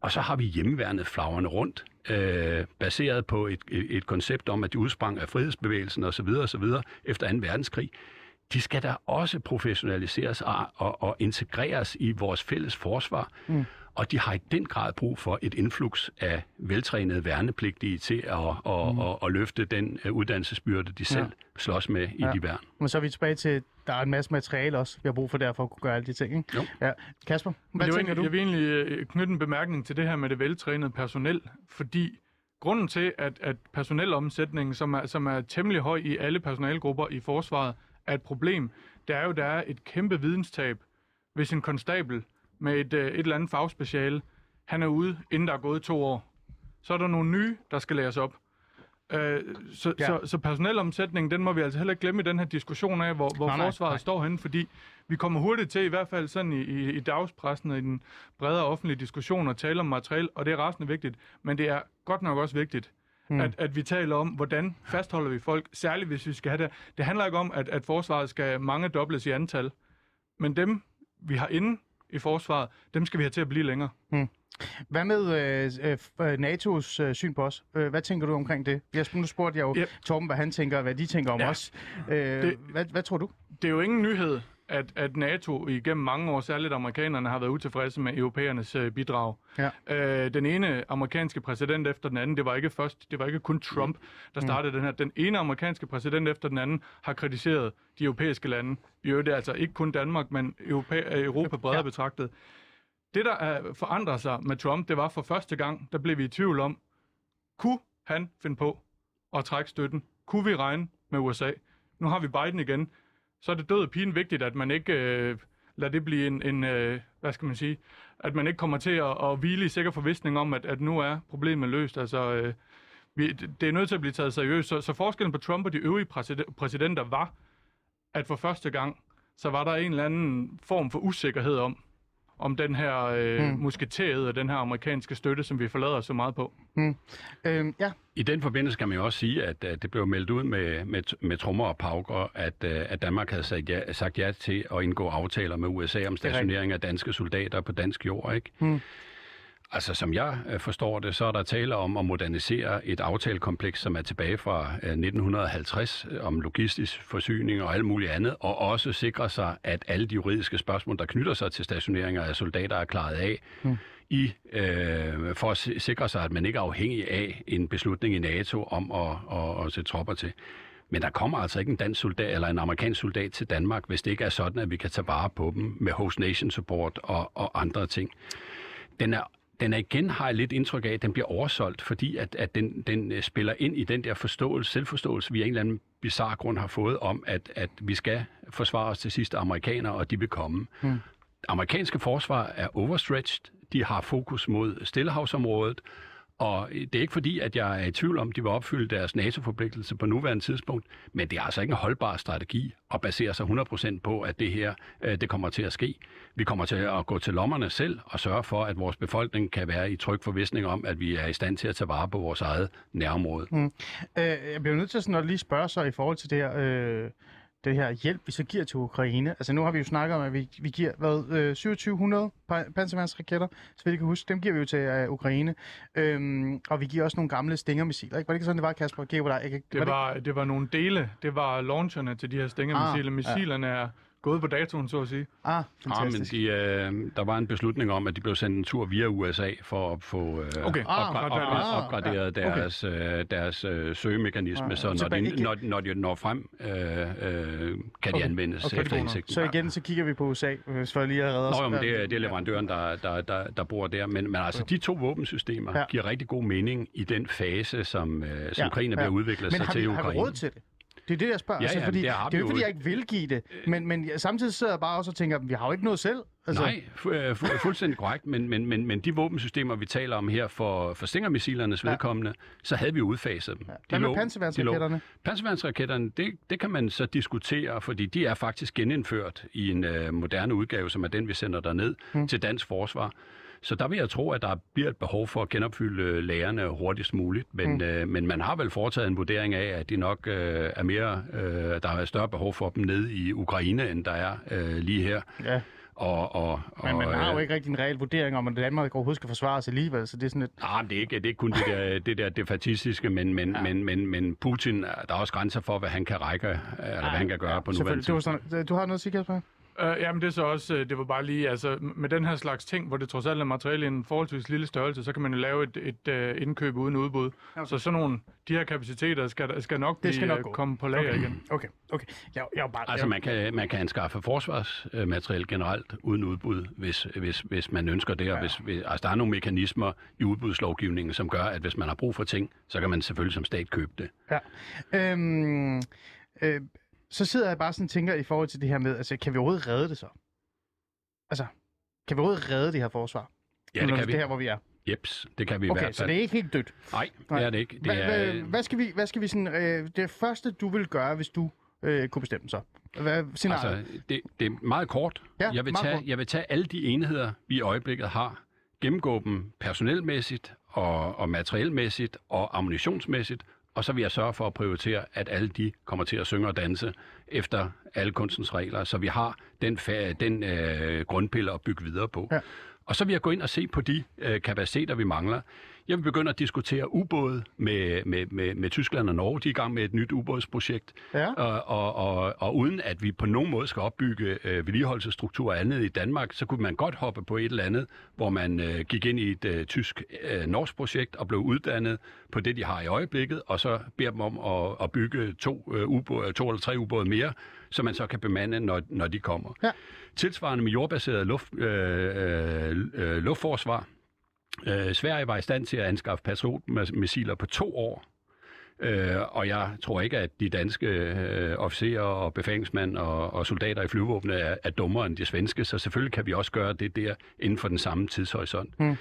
Og så har vi hjemmeværnet flagrende rundt, øh, baseret på et, et, et koncept om, at de udsprang af frihedsbevægelsen osv. osv. efter 2. verdenskrig. De skal da også professionaliseres og, og, og integreres i vores fælles forsvar. Mm. Og de har i den grad brug for et influx af veltrænede værnepligtige til at, at, mm. at, at løfte den uh, uddannelsesbyrde, de selv ja. slås med i Ja. de værn. Men så er vi tilbage til, der er en masse materiale også, vi har brug for der for at kunne gøre alle de ting. Ikke? Jo. Ja. Kasper, hvad tænker egentlig- du? Jeg vil egentlig øh, knytte en bemærkning til det her med det veltrænede personel, fordi grunden til, at, at personelomsætningen, som er, som er temmelig høj i alle personalgrupper i forsvaret, er et problem, det er jo, der er et kæmpe videnstab, hvis en konstabel med et, øh, et eller andet fagspeciale, han er ude, inden der er gået to år. Så er der nogle nye, der skal læres op. Øh, så, Ja. så, så personelomsætningen, den må vi altså heller ikke glemme i den her diskussion af, hvor, hvor Nej, forsvaret nej. står henne, fordi vi kommer hurtigt til, i hvert fald sådan i, i, i dagspressen og i den bredere offentlige diskussion, at tale om materiel, og det er rasende vigtigt, men det er godt nok også vigtigt, mm. at, at vi taler om, hvordan fastholder vi folk, særligt hvis vi skal have det. Det handler ikke om, at, at forsvaret skal mange dobles i antal, men dem, vi har inde i forsvaret, dem skal vi have til at blive længere. Hvad med øh, øh, øh, NATO's øh, syn på os? Øh, hvad tænker du omkring det? Jeg, nu spurgte jeg jo Yep. Torben, hvad han tænker, og hvad de tænker om Ja. os. Øh, Det- hvad, hvad tror du? det er jo ingen nyhed, at, at NATO igennem mange år, særligt amerikanerne, har været utilfredse med europæernes øh, bidrag. Ja. Øh, den ene amerikanske præsident efter den anden, det var ikke først, det var ikke kun Trump, der startede den her. Den ene amerikanske præsident efter den anden har kritiseret de europæiske lande. I øvrigt altså ikke kun Danmark, men Europa, øh, Europa bredere Ja. betragtet. Det, der er forandret sig med Trump, det var for første gang, der blev vi i tvivl om, kunne han finde på at trække støtten? Kunne vi regne med USA? Nu har vi Biden igen. Så er det død og pine vigtigt, at man ikke øh, lader det blive en, en øh, hvad skal man sige, at man ikke kommer til at, at hvile i sikker forvisning om, at, at nu er problemet løst. Altså, øh, vi, det er nødt til at blive taget seriøst. Så, så forskellen på Trump og de øvrige præsidenter var, at for første gang, så var der en eller anden form for usikkerhed om, om den her øh, mm. musketeret og den her amerikanske støtte, som vi forlader så meget på. Øh, ja, I den forbindelse kan man jo også sige, at, at det blev meldt ud med, med, med trommer og pauker, at, øh, at Danmark havde sagt ja, sagt ja til at indgå aftaler med USA om stationering af danske soldater på dansk jord. Ikke? Hmm. Altså, som jeg øh, forstår det, så er der tale om at modernisere et aftalekompleks, som er tilbage fra øh, 1950, øh, om logistisk forsyning og alt muligt andet, og også sikre sig, at alle de juridiske spørgsmål, der knytter sig til stationeringer af soldater, er klaret af, Hmm. i, øh, for at si- sikre sig, at man ikke er afhængig af en beslutning i NATO om at, at, at sætte tropper til. Men der kommer altså ikke en dansk soldat eller en amerikansk soldat til Danmark, hvis det ikke er sådan, at vi kan tage vare på dem med host nation support og, og andre ting. Den er, den er igen, har jeg lidt indtryk af, at den bliver oversolgt, fordi at, at den, den øh, spiller ind i den der forståelse, selvforståelse, vi af en eller anden bizarre grund har fået om, at, at vi skal forsvare os til sidst af amerikanere, og de vil komme. Hmm. Amerikanske forsvar er overstretched. De har fokus mod Stillehavsområdet, og øh, det er ikke fordi, at jeg er i tvivl om, at de vil opfylde deres NATO-forpligtelse på nuværende tidspunkt, men det er altså ikke en holdbar strategi at basere sig 100% på, at det her øh, det kommer til at ske. Vi kommer til at gå til lommerne selv og sørge for, at vores befolkning kan være i tryg forvisning om, at vi er i stand til at tage vare på vores eget nærområde. Mm. øh, jeg bliver nødt til sådan at lige spørge så i forhold til det her, øh, det her hjælp, vi så giver til Ukraine. Altså nu har vi jo snakket om, at vi, vi giver hvad, øh, 2700 pa- panserværnsraketter, så vidt jeg kan huske. Dem giver vi jo til øh, Ukraine. Øhm, og vi giver også nogle gamle Stinger-missiler. Ikke? Var det ikke sådan, det var, Kasper? På dig? Ikke? Det var, det var nogle dele. Det var launcherne til de her stængermissiler. Ah, Missilerne er gået på datoen, så at sige. Ah, Ja, men fantastisk. de, øh, der var en beslutning om, at de blev sendt en tur via USA for at få øh, Okay. opgra- Ah, opgra- ah, opgraderet ja, okay. deres, øh, deres øh, søgemekanisme, Ah, så når de, igen. når, når de når frem, øh, øh, kan de Okay. anvendes Okay. efter hensigten. Så igen, så kigger vi på USA, hvis for lige at redde os. Nå, jo, men det, er- det er leverandøren, der, der, der, der bor der. Men, men altså, de to våbensystemer Ja. giver rigtig god mening i den fase, som, øh, som Ja, krigen er ved at udvikle Men sig til i har vi Ukraine. råd til det? Det er det, jeg spørger. Ja, altså, ja, fordi, det det er jo fordi jeg ikke vil give det. Men, men jeg- samtidig sidder jeg bare også og tænker, vi har jo ikke noget selv. Altså... Nej, fu- øh, fu- fuldstændig korrekt, men, men, men, men de våbensystemer, vi taler om her for, for Stinger-missilernes Ja. vedkommende, så havde vi udfaset dem. Ja. Hvad med panserværnsraketterne? Panserværnsraketterne, det, det kan man så diskutere, fordi de er faktisk genindført i en øh, moderne udgave, som er den, vi sender derned mm. til dansk forsvar. Så der vil jeg tro, at der bliver et behov for at genopfylde øh, lagerne hurtigst muligt. Men, mm. øh, men man har vel foretaget en vurdering af, at de nok øh, er mere, øh, der er større behov for dem nede i Ukraine, end der er øh, lige her. Ja, Og, og, men man og, har jo øh, ikke rigtig en reel vurdering om, at Danmark overhovedet skal forsvare sig alligevel, så det er sådan lidt... Nej, men det er ikke, det er ikke kun det der, det der defatistiske, men, men, Ja. ja. men, men, men Putin, der er også grænser for, hvad han kan række, eller hvad han kan gøre på nuværende. Det tidspunkt. du har noget at sige, Kasper? Øh, jamen det er så også, øh, det var bare lige, altså med den her slags ting, hvor det trods alt er materiale i en forholdsvis lille størrelse, så kan man jo lave et, et uh, indkøb uden udbud. Okay. Så sådan nogle, de her kapaciteter skal, skal nok, Det skal blive, nok øh, gå. komme på lager Okay. igen. Okay, okay. Jeg, jeg bare... Altså jeg, man kan, man kan anskaffe forsvarsmateriel generelt uden udbud, hvis, hvis, hvis man ønsker det. Og hvis, hvis, altså der er nogle mekanismer i udbudslovgivningen, som gør, at hvis man har brug for ting, så kan man selvfølgelig som stat købe det. Ja. Øhm, øh, så sidder jeg bare sådan og tænker i forhold til det her med, altså kan vi overhovedet redde det så? Altså, kan vi overhovedet redde det her forsvar? Ja, det kan vi. Det her, hvor vi er. Jeps, det kan vi i Okay, hvert så fald. det er ikke helt dødt. Nej, det er det ikke. Det Hvad, er, hvad, hvad skal vi, hvad skal vi sådan, øh, det første, du vil gøre, hvis du øh, kunne bestemme så? Hvad scenariet? Altså, det, det er meget kort. Ja, jeg, vil meget tage, kort. jeg vil tage alle de enheder, vi i øjeblikket har, gennemgå dem personelmæssigt og, og materielmæssigt og ammunitionsmæssigt, og så vil jeg sørge for at prioritere, at alle de kommer til at synge og danse efter alle kunstens regler, så vi har den, den øh, grundpille at bygge videre på. Ja. Og så vil jeg gå ind og se på de øh, kapaciteter, vi mangler. Jeg vil begynde at diskutere ubåde med, med, med, med Tyskland og Norge. De er i gang med et nyt ubådsprojekt. Ja. Og, og, og, og uden at vi på nogen måde skal opbygge øh, vedligeholdelsesstruktur og andet i Danmark, så kunne man godt hoppe på et eller andet, hvor man øh, gik ind i et øh, tysk-norsk projekt og blev uddannet på det, de har i øjeblikket, og så beder dem om at, at bygge to, øh, ubåde, to eller tre ubåde mere, så man så kan bemande, når, når de kommer. Ja. Tilsvarende med jordbaseret luft, øh, øh, øh, luftforsvar. Øh, Sverige var i stand til at anskaffe patriotmissiler på to år. Øh, og jeg tror ikke, at de danske øh, officerer og befalingsmænd og, og soldater i flyvåbnet er, er dummere end de svenske, så selvfølgelig kan vi også gøre det der inden for den samme tidshorisont. Mm.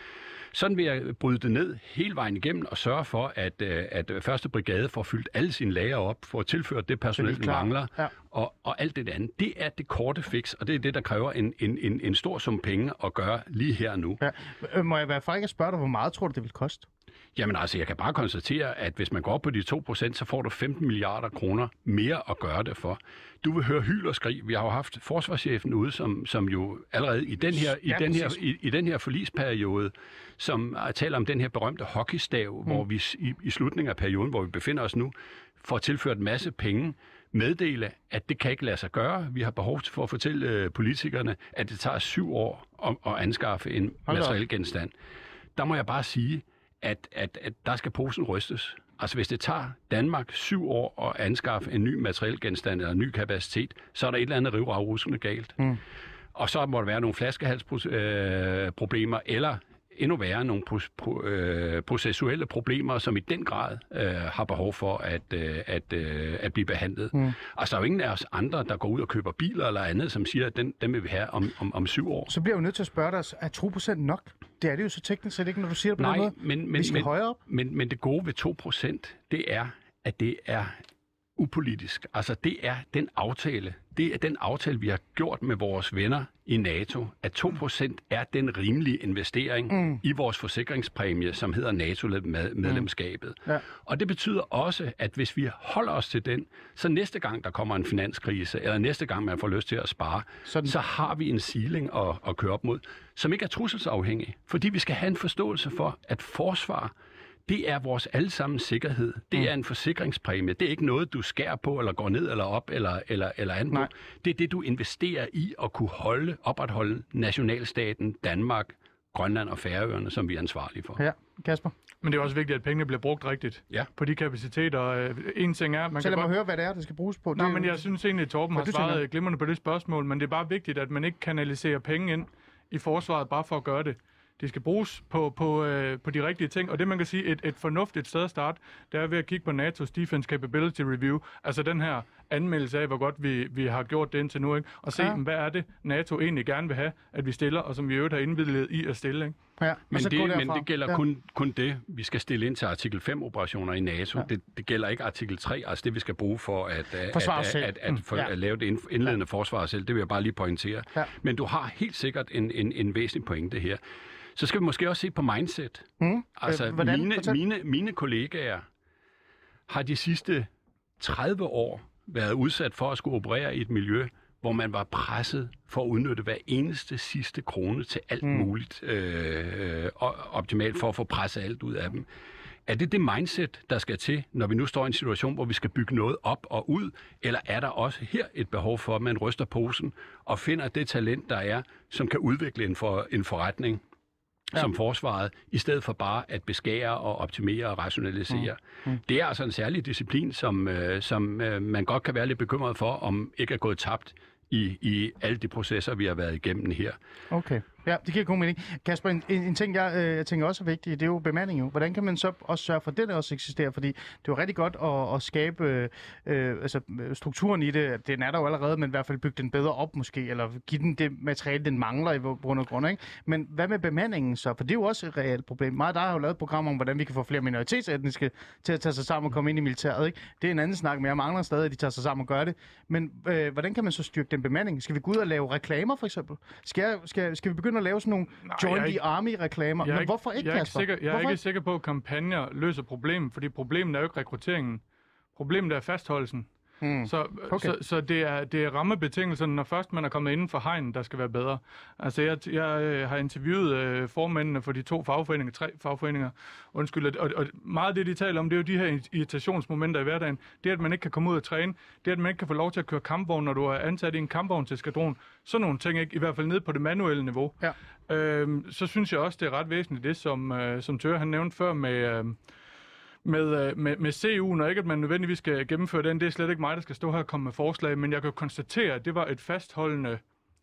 Sådan vil jeg bryde det ned hele vejen igennem og sørge for, at, øh, at første brigade får fyldt alle sine lager op, får tilført det personel, klar. mangler, Ja. og, og alt det andet. Det er det korte fix, og det er det, der kræver en, en, en, en stor sum penge at gøre lige her og nu. Ja. Øh, Må jeg være fræk at spørge dig, hvor meget tror du, det vil koste? Jamen altså, jeg kan bare konstatere, at hvis man går op på de 2%, så får du 15 milliarder kroner mere at gøre det for. Du vil høre hyl og skrig. Vi har jo haft forsvarschefen ude, som, som jo allerede i den her, i Ja, den her, i, i den her forlisperiode, som taler om den her berømte hockeystav, mm. hvor vi i, i slutningen af perioden, hvor vi befinder os nu, får tilført en masse penge, meddele, at det kan ikke lade sig gøre. Vi har behov for at fortælle øh, politikerne, at det tager syv år om at anskaffe en materiel genstand. Der må jeg bare sige, at, at, at der skal posen rystes. Altså hvis det tager Danmark syv år at anskaffe en ny materiel genstand eller en ny kapacitet, så er der et eller andet rivragruskende galt. Mm. Og så må der være nogle flaskehalsproblemer, øh, eller endnu værre nogle pro- pro- øh, processuelle problemer, som i den grad øh, har behov for at, øh, at, øh, at blive behandlet. Mm. Altså der er jo ingen af os andre, der går ud og køber biler eller andet, som siger, at den, dem vil vi have om, om, om syv år. Så bliver jeg jo nødt til at spørge dig, er 2% nok? Det er det jo så teknisk set ikke, når du siger det på den Nej, måde. men, men, Vi skal men, højere op. Men, men det gode ved 2%, det er, at det er upolitisk. Altså det er den aftale, det er den aftale, vi har gjort med vores venner i NATO, at 2% er den rimelige investering mm. i vores forsikringspræmie, som hedder NATO-medlemskabet. Mm. Ja. Og det betyder også, at hvis vi holder os til den, så næste gang der kommer en finanskrise, eller næste gang man får lyst til at spare, Sådan. så har vi en ceiling at, at køre op mod, som ikke er trusselsafhængig. Fordi vi skal have en forståelse for, at forsvar, det er vores allesammens sikkerhed. Det Mm. er en forsikringspræmie. Det er ikke noget, du skærer på, eller går ned eller op, eller, eller, eller andet Nej. Det er det, du investerer i at kunne holde, opretholde nationalstaten Danmark, Grønland og Færøerne, som vi er ansvarlige for. Ja, Kasper. Men det er også vigtigt, at pengene bliver brugt rigtigt Ja. på de kapaciteter. Øh, En ting er, man Så kan lad mig godt... høre, hvad det er, det skal bruges på. Nej, Det- men jeg synes egentlig, at Torben Hvad har du tænker? svaret glimrende på det spørgsmål, men det er bare vigtigt, at man ikke kanaliserer penge ind i forsvaret bare for at gøre det. Det skal bruges på, på, øh, på de rigtige ting, og det man kan sige, et, et fornuftigt sted at starte, det er ved at kigge på NATO's Defense Capability Review, altså den her anmeldelse af, hvor godt vi, vi har gjort det indtil nu, ikke? og se, Ja. hvad er det, NATO egentlig gerne vil have, at vi stiller, og som vi i øvrigt har indvildet i at stille. Ikke? Ja, Men så gå det, men det gælder Ja. kun, kun det, vi skal stille ind til artikel 5-operationer i NATO. Ja. Det, det gælder ikke artikel 3, altså det, vi skal bruge for at, at, at, at, at, Mm, for, ja. at lave det ind- indledende ja. forsvar selv. Det vil jeg bare lige pointere. Ja. Men du har helt sikkert en, en, en væsentlig pointe her. Så skal vi måske også se på mindset. Mm. Altså, Øh, hvordan? mine, Fortæl. mine, mine kollegaer har de sidste 30 år været udsat for at skulle operere i et miljø, hvor man var presset for at udnytte hver eneste sidste krone til alt mm. muligt øh, og- optimalt for at få presset alt ud af dem. Er det det mindset, der skal til, når vi nu står i en situation, hvor vi skal bygge noget op og ud? Eller er der også her et behov for, at man ryster posen og finder det talent, der er, som kan udvikle en, for, en forretning ja. som forsvaret, i stedet for bare at beskære og optimere og rationalisere. Mm. Mm. Det er altså en særlig disciplin, som, øh, som øh, man godt kan være lidt bekymret for, om ikke er gået tabt i, i alle de processer, vi har været igennem her. Okay. Ja, det giver god mening. Kasper, en, en, en ting, jeg, øh, jeg tænker også er vigtig, det er jo bemanding jo. Hvordan kan man så også sørge for, at det også eksisterer? Fordi det er jo rigtig godt at, at skabe øh, øh altså, øh, strukturen i det. Den er der jo allerede, men i hvert fald bygge den bedre op måske, eller give den det materiale, den mangler i grund og grund. Ikke? Men hvad med bemandingen så? For det er jo også et reelt problem. Meget der har jo lavet et program om, hvordan vi kan få flere minoritetsetniske til at tage sig sammen og komme ind i militæret. Ikke? Det er en anden snak, men jeg mangler stadig, at de tager sig sammen og gør det. Men øh, hvordan kan man så styrke den bemanding? Skal vi gå ud og lave reklamer for eksempel? Skal, skal, skal vi begynde at lave sådan nogle Nej, Join the Army-reklamer. Men hvorfor ikke, jeg er Kasper? Ikke sikker, jeg hvorfor er ikke sikker på, at kampagner løser problemet, fordi problemet er jo ikke rekrutteringen. Problemet er fastholdelsen. Hmm. Så, okay. så, så det, er, det er rammebetingelserne, når først man er kommet inden for hegnen, der skal være bedre. Altså, jeg, jeg øh, har interviewet øh, formændene for de to fagforeninger, tre fagforeninger, undskyld, og, og meget af det, de taler om, det er jo de her irritationsmomenter i hverdagen. Det, at man ikke kan komme ud og træne, det, at man ikke kan få lov til at køre kampvogn, når du er ansat i en kampvogn til skadron. Sådan nogle ting, ikke? i hvert fald ned på det manuelle niveau. Ja. Øhm, så synes jeg også, det er ret væsentligt, det som, øh, som Tør han nævnte før med... Øh, Øh, med, med, med CU, når ikke at man nødvendigvis skal gennemføre den. Det er slet ikke mig, der skal stå her og komme med forslag, men jeg kan konstatere, at det var et fastholdende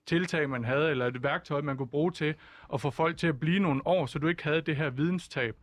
tiltag, man havde, eller et værktøj, man kunne bruge til at få folk til at blive nogle år, så du ikke havde det her videnstab.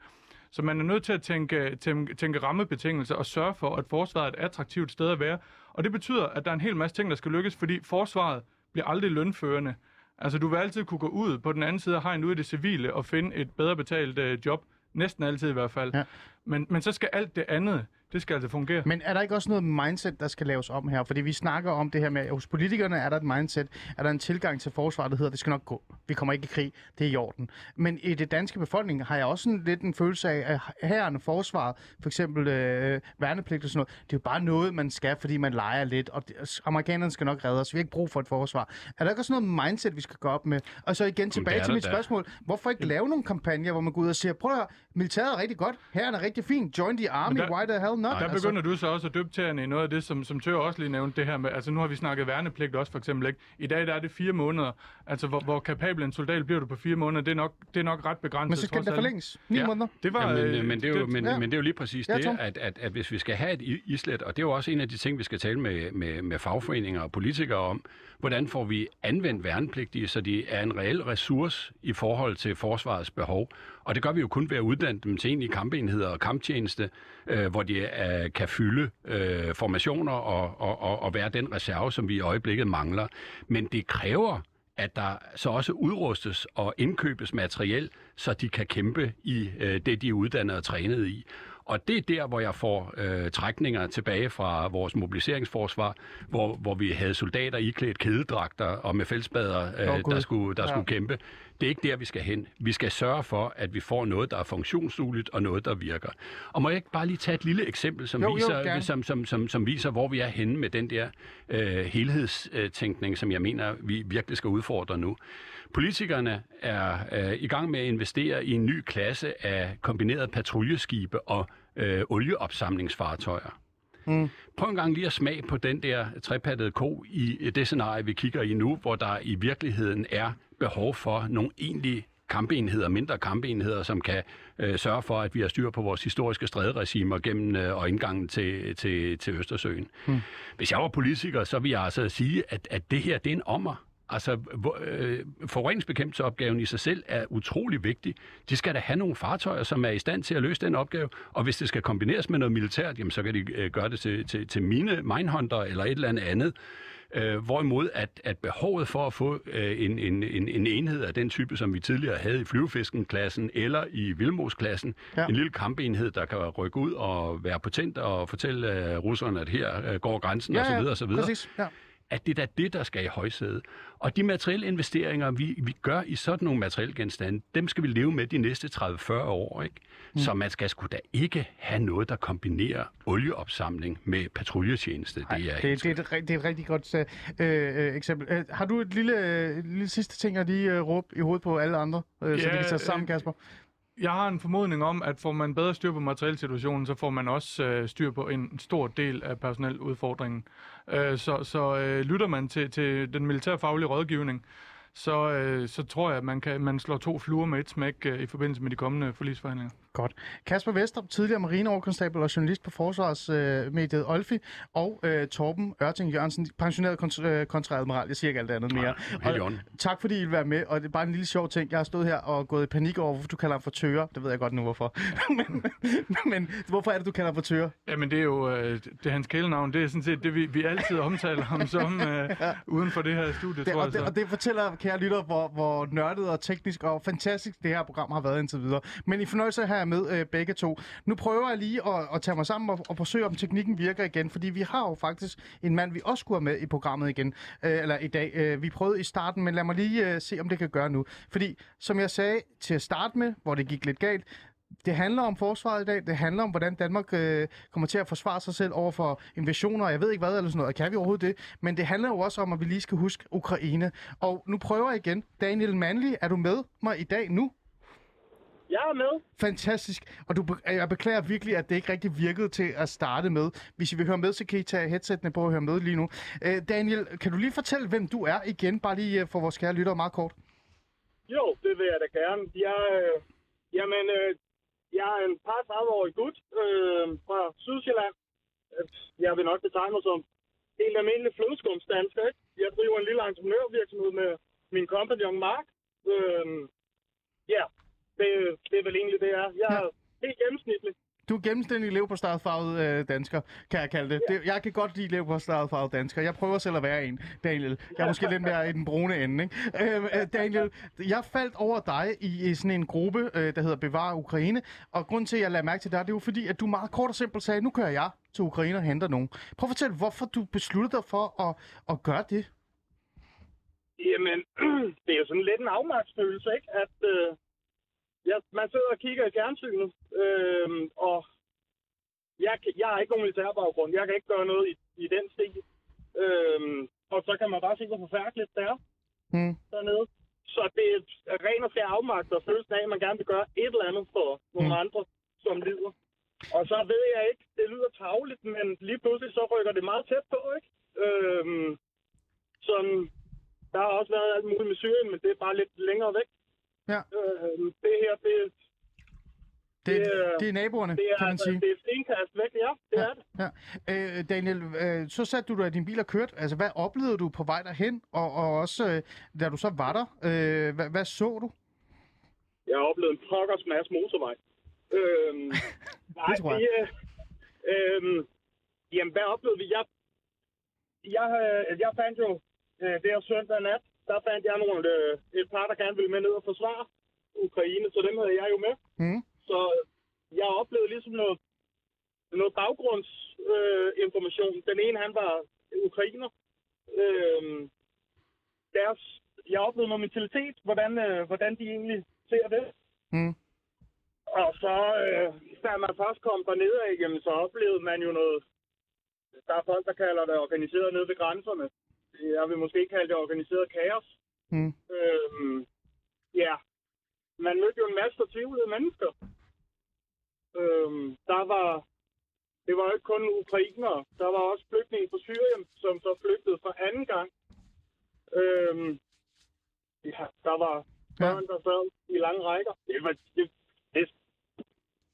Så man er nødt til at tænke, tænke, tænke rammebetingelser og sørge for, at forsvaret er et attraktivt sted at være. Og det betyder, at der er en hel masse ting, der skal lykkes, fordi forsvaret bliver aldrig lønførende. Altså, du vil altid kunne gå ud på den anden side af hegnet ud i det civile og finde et bedre betalt øh, job. Næsten altid i hvert fald. Ja. Men, men så skal alt det andet, det skal altså fungere. Men er der ikke også noget mindset, der skal laves om her? Fordi vi snakker om det her med, at hos politikerne er der et mindset, er der en tilgang til forsvaret, der hedder, det skal nok gå. Vi kommer ikke i krig, det er i orden. Men i det danske befolkning har jeg også en, lidt en følelse af, at herrerne forsvaret, for eksempel øh, værnepligt og sådan noget, det er jo bare noget, man skal, fordi man leger lidt, og det, amerikanerne skal nok redde os. Vi har ikke brug for et forsvar. Er der ikke også noget mindset, vi skal gå op med? Og så igen tilbage til mit der. spørgsmål. Hvorfor ikke lave nogle kampagner, hvor man går ud og siger, prøv at høre, militæret er rigtig godt, herren er rigtig fint, join the army, der, why the hell not? Der altså. begynder du så også at døbe tæerne i noget af det, som, som Tør også lige nævnte, det her med, altså nu har vi snakket værnepligt også for eksempel, ikke? I dag der er det fire måneder, altså hvor, hvor kapabel en soldat bliver du på fire måneder, det er nok, det er nok ret begrænset. Men så skal det forlænges, ni ja, måneder. Det var, ja, men, øh, men, det er jo, det, men, ja. men det er jo lige præcis ja, det, at, at, at hvis vi skal have et islet, og det er jo også en af de ting, vi skal tale med, med, med fagforeninger og politikere om, hvordan får vi anvendt værnepligtige, så de er en reel ressource i forhold til forsvarets behov. Og det gør vi jo kun ved at uddanne dem til egentlige kampenheder og kamptjeneste, øh, hvor de øh, kan fylde øh, formationer og, og, og, og være den reserve, som vi i øjeblikket mangler. Men det kræver at der så også udrustes og indkøbes materiel, så de kan kæmpe i øh, det, de er uddannet og trænet i. Og det er der, hvor jeg får øh, trækninger tilbage fra vores mobiliseringsforsvar, hvor, hvor vi havde soldater iklædt kædedragter og med fældsbader, øh, oh, der, skulle, der ja. skulle kæmpe. Det er ikke der, vi skal hen. Vi skal sørge for, at vi får noget, der er funktionsdueligt og noget, der virker. Og må jeg ikke bare lige tage et lille eksempel, som, jo, viser, jo, som, som, som, som viser, hvor vi er henne med den der øh, helhedstænkning, som jeg mener, vi virkelig skal udfordre nu. Politikerne er øh, i gang med at investere i en ny klasse af kombinerede patruljeskibe og øh, olieopsamlingsfartøjer. Mm. Prøv en gang lige at smage på den der trepattede ko i det scenarie, vi kigger i nu, hvor der i virkeligheden er behov for nogle egentlige kampenheder, mindre kampenheder, som kan øh, sørge for, at vi har styr på vores historiske stræderegimer gennem øh, og indgangen til, til, til Østersøen. Mm. Hvis jeg var politiker, så ville jeg altså sige, at, at det her det er en ommer. Altså, øh, forureningsbekæmpelsesopgaven i sig selv er utrolig vigtig. De skal da have nogle fartøjer, som er i stand til at løse den opgave, og hvis det skal kombineres med noget militært, jamen, så kan de øh, gøre det til, til, til mine minehunter eller et eller andet andet. Øh, hvorimod at, at behovet for at få øh, en, en, en, en enhed af den type, som vi tidligere havde i flyvefiskenklassen eller i Vilmos-klassen, ja. en lille kampenhed, der kan rykke ud og være potent og fortælle uh, russerne, at her uh, går grænsen ja, osv. osv. Præcis, ja at det er da det, der skal i højsædet. Og de materielle investeringer, vi, vi gør i sådan nogle materielle genstande, dem skal vi leve med de næste 30-40 år. Ikke? Mm. Så man skal sgu da ikke have noget, der kombinerer olieopsamling med patruljetjeneste. Nej, det, er det, det, er et, det er et rigtig godt øh, øh, eksempel. Øh, har du et lille, øh, lille sidste ting at lige øh, råbe i hovedet på alle andre, øh, ja, så vi kan tage sammen, Kasper? jeg har en formodning om, at får man bedre styr på materielsituationen, så får man også øh, styr på en stor del af personeludfordringen. Øh, så så øh, lytter man til, til den militærfaglige rådgivning, så, øh, så tror jeg, at man, kan, man slår to fluer med et smæk øh, i forbindelse med de kommende forlisforhandlinger. Godt. Kasper Vestrup, tidligere marineoverkonstabel og journalist på Forsvarsmediet øh, Olfi, og øh, Torben Ørting Jørgensen, pensioneret kont- øh, kontradmiral. Jeg siger ikke alt andet mere. i og, tak fordi I vil være med, og det er bare en lille sjov ting. Jeg har stået her og gået i panik over, hvorfor du kalder ham for tøger. Det ved jeg godt nu, hvorfor. men, men hvorfor er det, du kalder ham for tøger? Jamen, det er jo øh, det er hans kælenavn. Det er sådan set det, vi, vi altid omtaler ham som øh, uden for det her studie, Det, tror og, jeg. det, Så. og det fortæller, kære lytter, hvor, hvor nørdet og teknisk og fantastisk det her program har været indtil videre. Men i fornøjelse her med øh, begge to. Nu prøver jeg lige at, at tage mig sammen og, og forsøge, om teknikken virker igen, fordi vi har jo faktisk en mand, vi også skulle have med i programmet igen, øh, eller i dag. Øh, vi prøvede i starten, men lad mig lige øh, se, om det kan gøre nu. Fordi, som jeg sagde til at starte med, hvor det gik lidt galt, det handler om forsvaret i dag. Det handler om, hvordan Danmark øh, kommer til at forsvare sig selv over for invasioner, jeg ved ikke hvad, eller sådan noget. Kan vi overhovedet det? Men det handler jo også om, at vi lige skal huske Ukraine. Og nu prøver jeg igen. Daniel Manley, er du med mig i dag nu? Jeg er med. Fantastisk. Og du, jeg beklager virkelig, at det ikke rigtig virkede til at starte med. Hvis I vil høre med, så kan I tage headsetene på og høre med lige nu. Øh, Daniel, kan du lige fortælle, hvem du er igen? Bare lige øh, for vores kære lyttere meget kort. Jo, det vil jeg da gerne. Jeg, øh, jamen, øh, jeg er en par 30-årig gut øh, fra Sydsjælland. Øh, Jeg vil nok betegne mig som helt almindelig flødeskumsdansker. Ikke? Jeg driver en lille entreprenørvirksomhed med min kompagnon Mark. Øh, ja, det, det er vel egentlig det, jeg er. Jeg er helt gennemsnitlig. Du er gennemstændig leverpostejfarvet øh, dansker, kan jeg kalde det. det. Jeg kan godt lide leverpostejfarvet dansker. Jeg prøver selv at være en, Daniel. Jeg er måske lidt mere i den brune ende, ikke? Øh, øh, Daniel, jeg faldt over dig i, i sådan en gruppe, øh, der hedder Bevar Ukraine. Og grund til, at jeg lader mærke til dig, det er jo fordi, at du meget kort og simpelt sagde, nu kører jeg til Ukraine og henter nogen. Prøv at fortælle, hvorfor du besluttede dig for at, at gøre det. Jamen, det er jo sådan lidt en afmagtsfølelse, ikke? At øh, ja, man sidder og kigger i fjernsynet, øh, og jeg, jeg har ikke nogen militærbaggrund. Jeg kan ikke gøre noget i, i den stil. Øh, og så kan man bare se, hvor forfærdeligt det er Hmm. dernede. Så det er ren og skær afmagt og følelsen af, at man gerne vil gøre et eller andet for nogle Mm. andre, som lider. Og så ved jeg ikke, det lyder tavligt, men lige pludselig så rykker det meget tæt på, ikke? Øhm, sådan, der har også været alt muligt med Syrien, men det er bare lidt længere væk. Ja. Øhm, det her, det, Det, Det er- det er naboerne, det er, kan man altså, sige. det er stenkast væk, ja, det Ja. er det. Ja. Øh, Daniel, øh, så satte du dig i din bil og kørte. Altså, hvad oplevede du på vej derhen? Og, og også, øh, da du så var der, øh, hvad, hvad så du? Jeg har oplevet en pokkers masse motorvej. Øhm, nej, tror jeg. Øh, øhm, jamen, hvad oplevede vi? Jeg, jeg, øh, jeg fandt jo øh, det her søndag nat, der fandt jeg nogle, øh, et par, der gerne ville med ned og forsvare Ukraine, så dem havde jeg jo med. Mm. Så jeg oplevede ligesom noget, noget baggrundsinformation. Øh. Den ene, han var ukrainer. Øh, deres, jeg oplevede noget mentalitet, hvordan, øh, hvordan de egentlig ser det. Mm. Og så, øh, da man først kom derned af, jamen, så oplevede man jo noget... Der er folk, der kalder det organiseret nede ved grænserne. Jeg vil måske kalde det organiseret kaos. Mm. Øhm, ja, man mødte jo en masse fortvivlede mennesker. Øhm, der var, det var jo ikke kun ukrainere, der var også flygtninge fra Syrien, som så flygtede for anden gang. Øhm, ja, der var børn, der sad i lange rækker. Det var, det,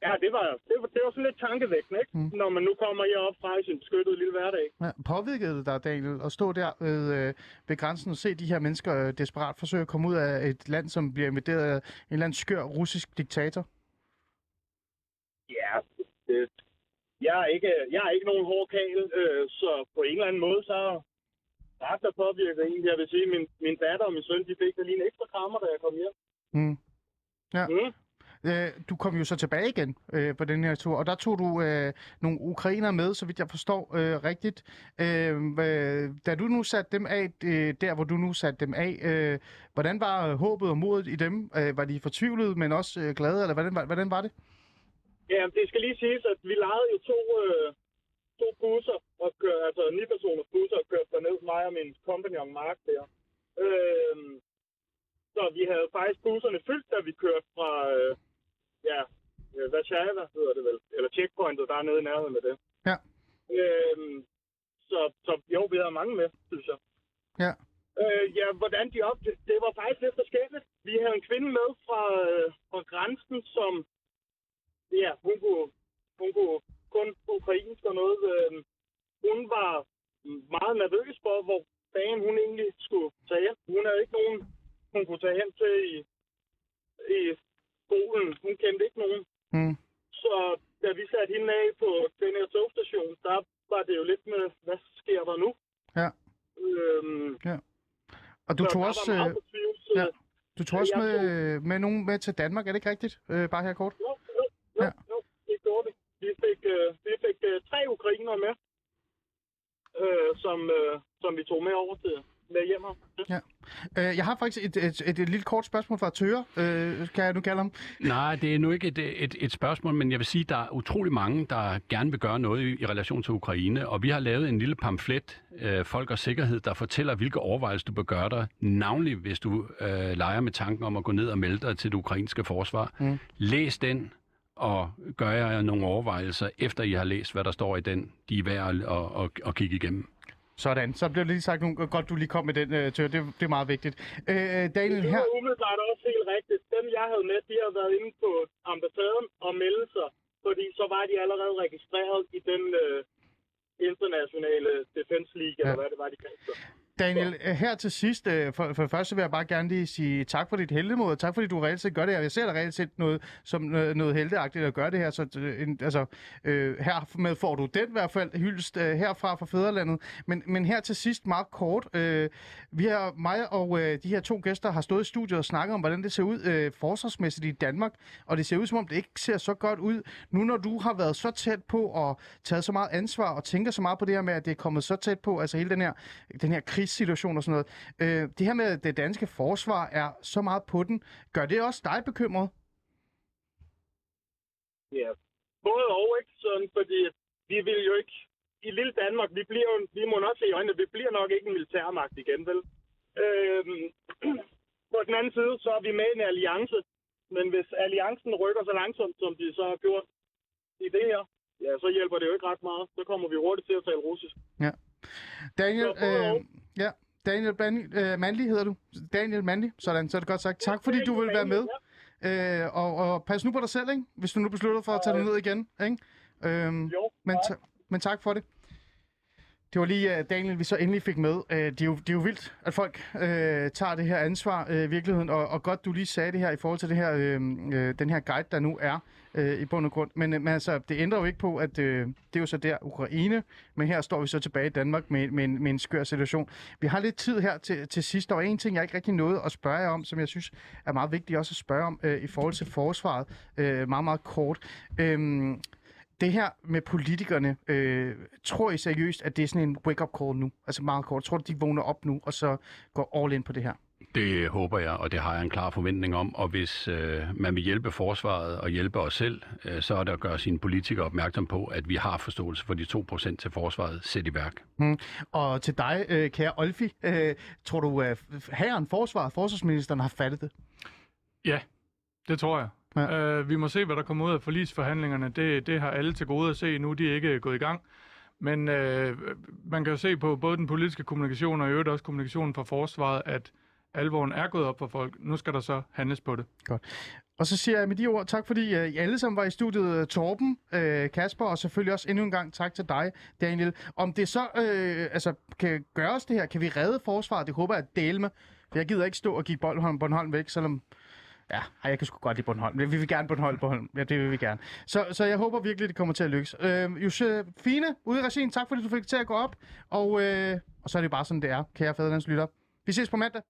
ja, det var, det var, det var sådan lidt tankevækkende, ikke? Mm. Når man nu kommer herop fra i sin beskyttede lille hverdag. Ja, påvirkede det dig, Daniel, at stå der ved, øh, ved grænsen og se de her mennesker øh, desperat forsøge at komme ud af et land, som bliver invaderet af en eller anden skør russisk diktator? Ja, det, jeg, er ikke, jeg er ikke nogen hård kagel, øh, så på en eller anden måde, så ret der påvirker egentlig. Jeg vil sige, min, min datter og min søn, de fik da lige en ekstra krammer, da jeg kom hjem. Mm. Ja. Mm. Øh, du kom jo så tilbage igen øh, på den her tur, og der tog du øh, nogle ukrainer med, så vidt jeg forstår øh, rigtigt. Øh, øh, da du nu satte dem af, øh, der hvor du nu satte dem af, øh, hvordan var håbet og modet i dem? Øh, var de fortvivlede, men også øh, glade, eller hvordan var, hvordan var det? Ja, det skal lige siges, at vi lejede jo to, øh, to busser, og kør, altså ni-personers busser, og kørte derned, mig og min kompagnon Mark der. Øh, så vi havde faktisk busserne fyldt, da vi kørte fra, øh, ja, øh, Warszawa hedder det vel, eller checkpointet, der er nede i nærheden af det. Ja. Øhm, så, så jo, vi havde mange med, synes jeg. Ja. Øh, ja, hvordan de op, det, det var faktisk lidt forskelligt. Vi havde en kvinde med fra, øh, fra grænsen, som, ja, hun kunne, hun kunne kun ukrainsk og noget. Øh, hun var meget nervøs for, hvor dagen hun egentlig skulle tage hen. Hun havde ikke nogen, hun kunne tage hen til i, i skolen. Hun kendte ikke nogen. Mm. Så da vi satte hende af på den her togstation, der var det jo lidt med, hvad sker der nu? Ja. Øhm, Og du tog også, øh, ja. du tog også med, med nogen med til Danmark, er det ikke rigtigt? Øh, bare her kort. Jo, jo, jo, Ja. jo, det gjorde vi. Vi fik, øh, vi fik øh, tre ukrainere med, øh, som, øh, som vi tog med over til med hjem her. Øh, jeg har faktisk et, et, et, et lille kort spørgsmål fra Tøre, øh, kan jeg nu kalde ham. Nej, det er nu ikke et, et, et spørgsmål, men jeg vil sige, at der er utrolig mange, der gerne vil gøre noget i, i relation til Ukraine, og vi har lavet en lille pamflet, øh, Folk og Sikkerhed, der fortæller, hvilke overvejelser du bør gøre dig, navnlig hvis du øh, leger med tanken om at gå ned og melde dig til det ukrainske forsvar. Mm. Læs den, og gør jer nogle overvejelser, efter I har læst, hvad der står i den. De er værd at, at, at, at kigge igennem. Sådan, så blev det lige sagt nogle, godt, du lige kom med den, øh, Tøre. Det, det er meget vigtigt. Øh, Daniel, Det her... var umiddelbart også helt rigtigt. Dem, jeg havde med, de har været inde på ambassaden og meldt sig, fordi så var de allerede registreret i den øh, internationale Defense League, ja. eller hvad det var, de kaldte sig. Daniel, øh, her til sidst, øh, for, for det første vil jeg bare gerne lige sige tak for dit heldemod, og tak fordi du reelt set gør det her. Jeg ser dig reelt set noget, som noget, heldeagtigt at gøre det her, så øh, en, altså, øh, hermed får du den i hvert fald hyldest øh, herfra fra Fæderlandet. Men, men her til sidst, meget kort, øh, vi har, mig og øh, de her to gæster har stået i studiet og snakket om, hvordan det ser ud øh, forsvarsmæssigt i Danmark, og det ser ud som om, det ikke ser så godt ud. Nu når du har været så tæt på og taget så meget ansvar og tænker så meget på det her med, at det er kommet så tæt på, altså hele den her, den her krigssituation og sådan noget. Øh, det her med, at det danske forsvar er så meget på den, gør det også dig bekymret? Ja, både og, ikke? Sådan, fordi vi vil jo ikke... I lille Danmark, vi, bliver vi må nok se i øjnene, vi bliver nok ikke en militærmagt igen, vel? Øhm, på den anden side, så er vi med i en alliance. Men hvis alliancen rykker så langsomt, som de så har gjort i det her, ja, så hjælper det jo ikke ret meget. Så kommer vi hurtigt til at tale russisk. Daniel, Så både øh, ja, Daniel Manli, øh, Manli hedder du. Daniel Manli, sådan, så er det godt sagt. Tak fordi du vil være med. Øh, og, og pas nu på dig selv, ikke? hvis du nu beslutter for at tage det ned igen. Ikke? Øhm, Jo, men, ta- men tak for det. Det var lige uh, Daniel, vi så endelig fik med. Uh, det, er jo, det er jo vildt, at folk uh, tager det her ansvar uh, i virkeligheden, og, og godt, du lige sagde det her i forhold til det her, uh, uh, den her guide, der nu er uh, i bund og grund. Men, uh, men altså, det ændrer jo ikke på, at uh, det er jo så der Ukraine, men her står vi så tilbage i Danmark med, med, en, med en skør situation. Vi har lidt tid her til, til sidst, og en ting, jeg ikke rigtig nåede at spørge jer om, som jeg synes er meget vigtigt også at spørge om uh, i forhold til forsvaret, uh, meget, meget kort. Uh, det her med politikerne, øh, tror I seriøst, at det er sådan en wake-up call nu? Altså meget kort. Tror du, de vågner op nu, og så går all in på det her? Det håber jeg, og det har jeg en klar forventning om. Og hvis øh, man vil hjælpe forsvaret og hjælpe os selv, øh, så er det at gøre sine politikere opmærksom på, at vi har forståelse for de 2% til forsvaret sæt i værk. Hmm. Og til dig, øh, kære Olfi, øh, tror du, at herren forsvaret, forsvarsministeren har fattet det? Ja, det tror jeg. Ja. Øh, vi må se, hvad der kommer ud af forlisforhandlingerne. Det, det har alle til gode at se nu. De er ikke gået i gang. Men øh, man kan jo se på både den politiske kommunikation og i øvrigt også kommunikationen fra forsvaret, at alvoren er gået op for folk. Nu skal der så handles på det. Og så siger jeg med de ord tak, fordi øh, I alle sammen var i studiet. øh, Torben, øh, Kasper, og selvfølgelig også endnu en gang tak til dig, Daniel. Om det så øh, altså, kan gøres det her, kan vi redde forsvaret? Det håber jeg at dele med. For jeg gider ikke stå og give Bornholm, Bornholm væk, selvom... Ja, jeg kan sgu godt lide Bornholm. Vi vil gerne Bornholm, Bornholm. Ja, det vil vi gerne. Så, så jeg håber virkelig, det kommer til at lykkes. Øh, Josefine, ude i regien, tak fordi du fik det til at gå op. Og, øh, og så er det bare sådan, det er, kære fædrelandslytter. Vi ses på mandag.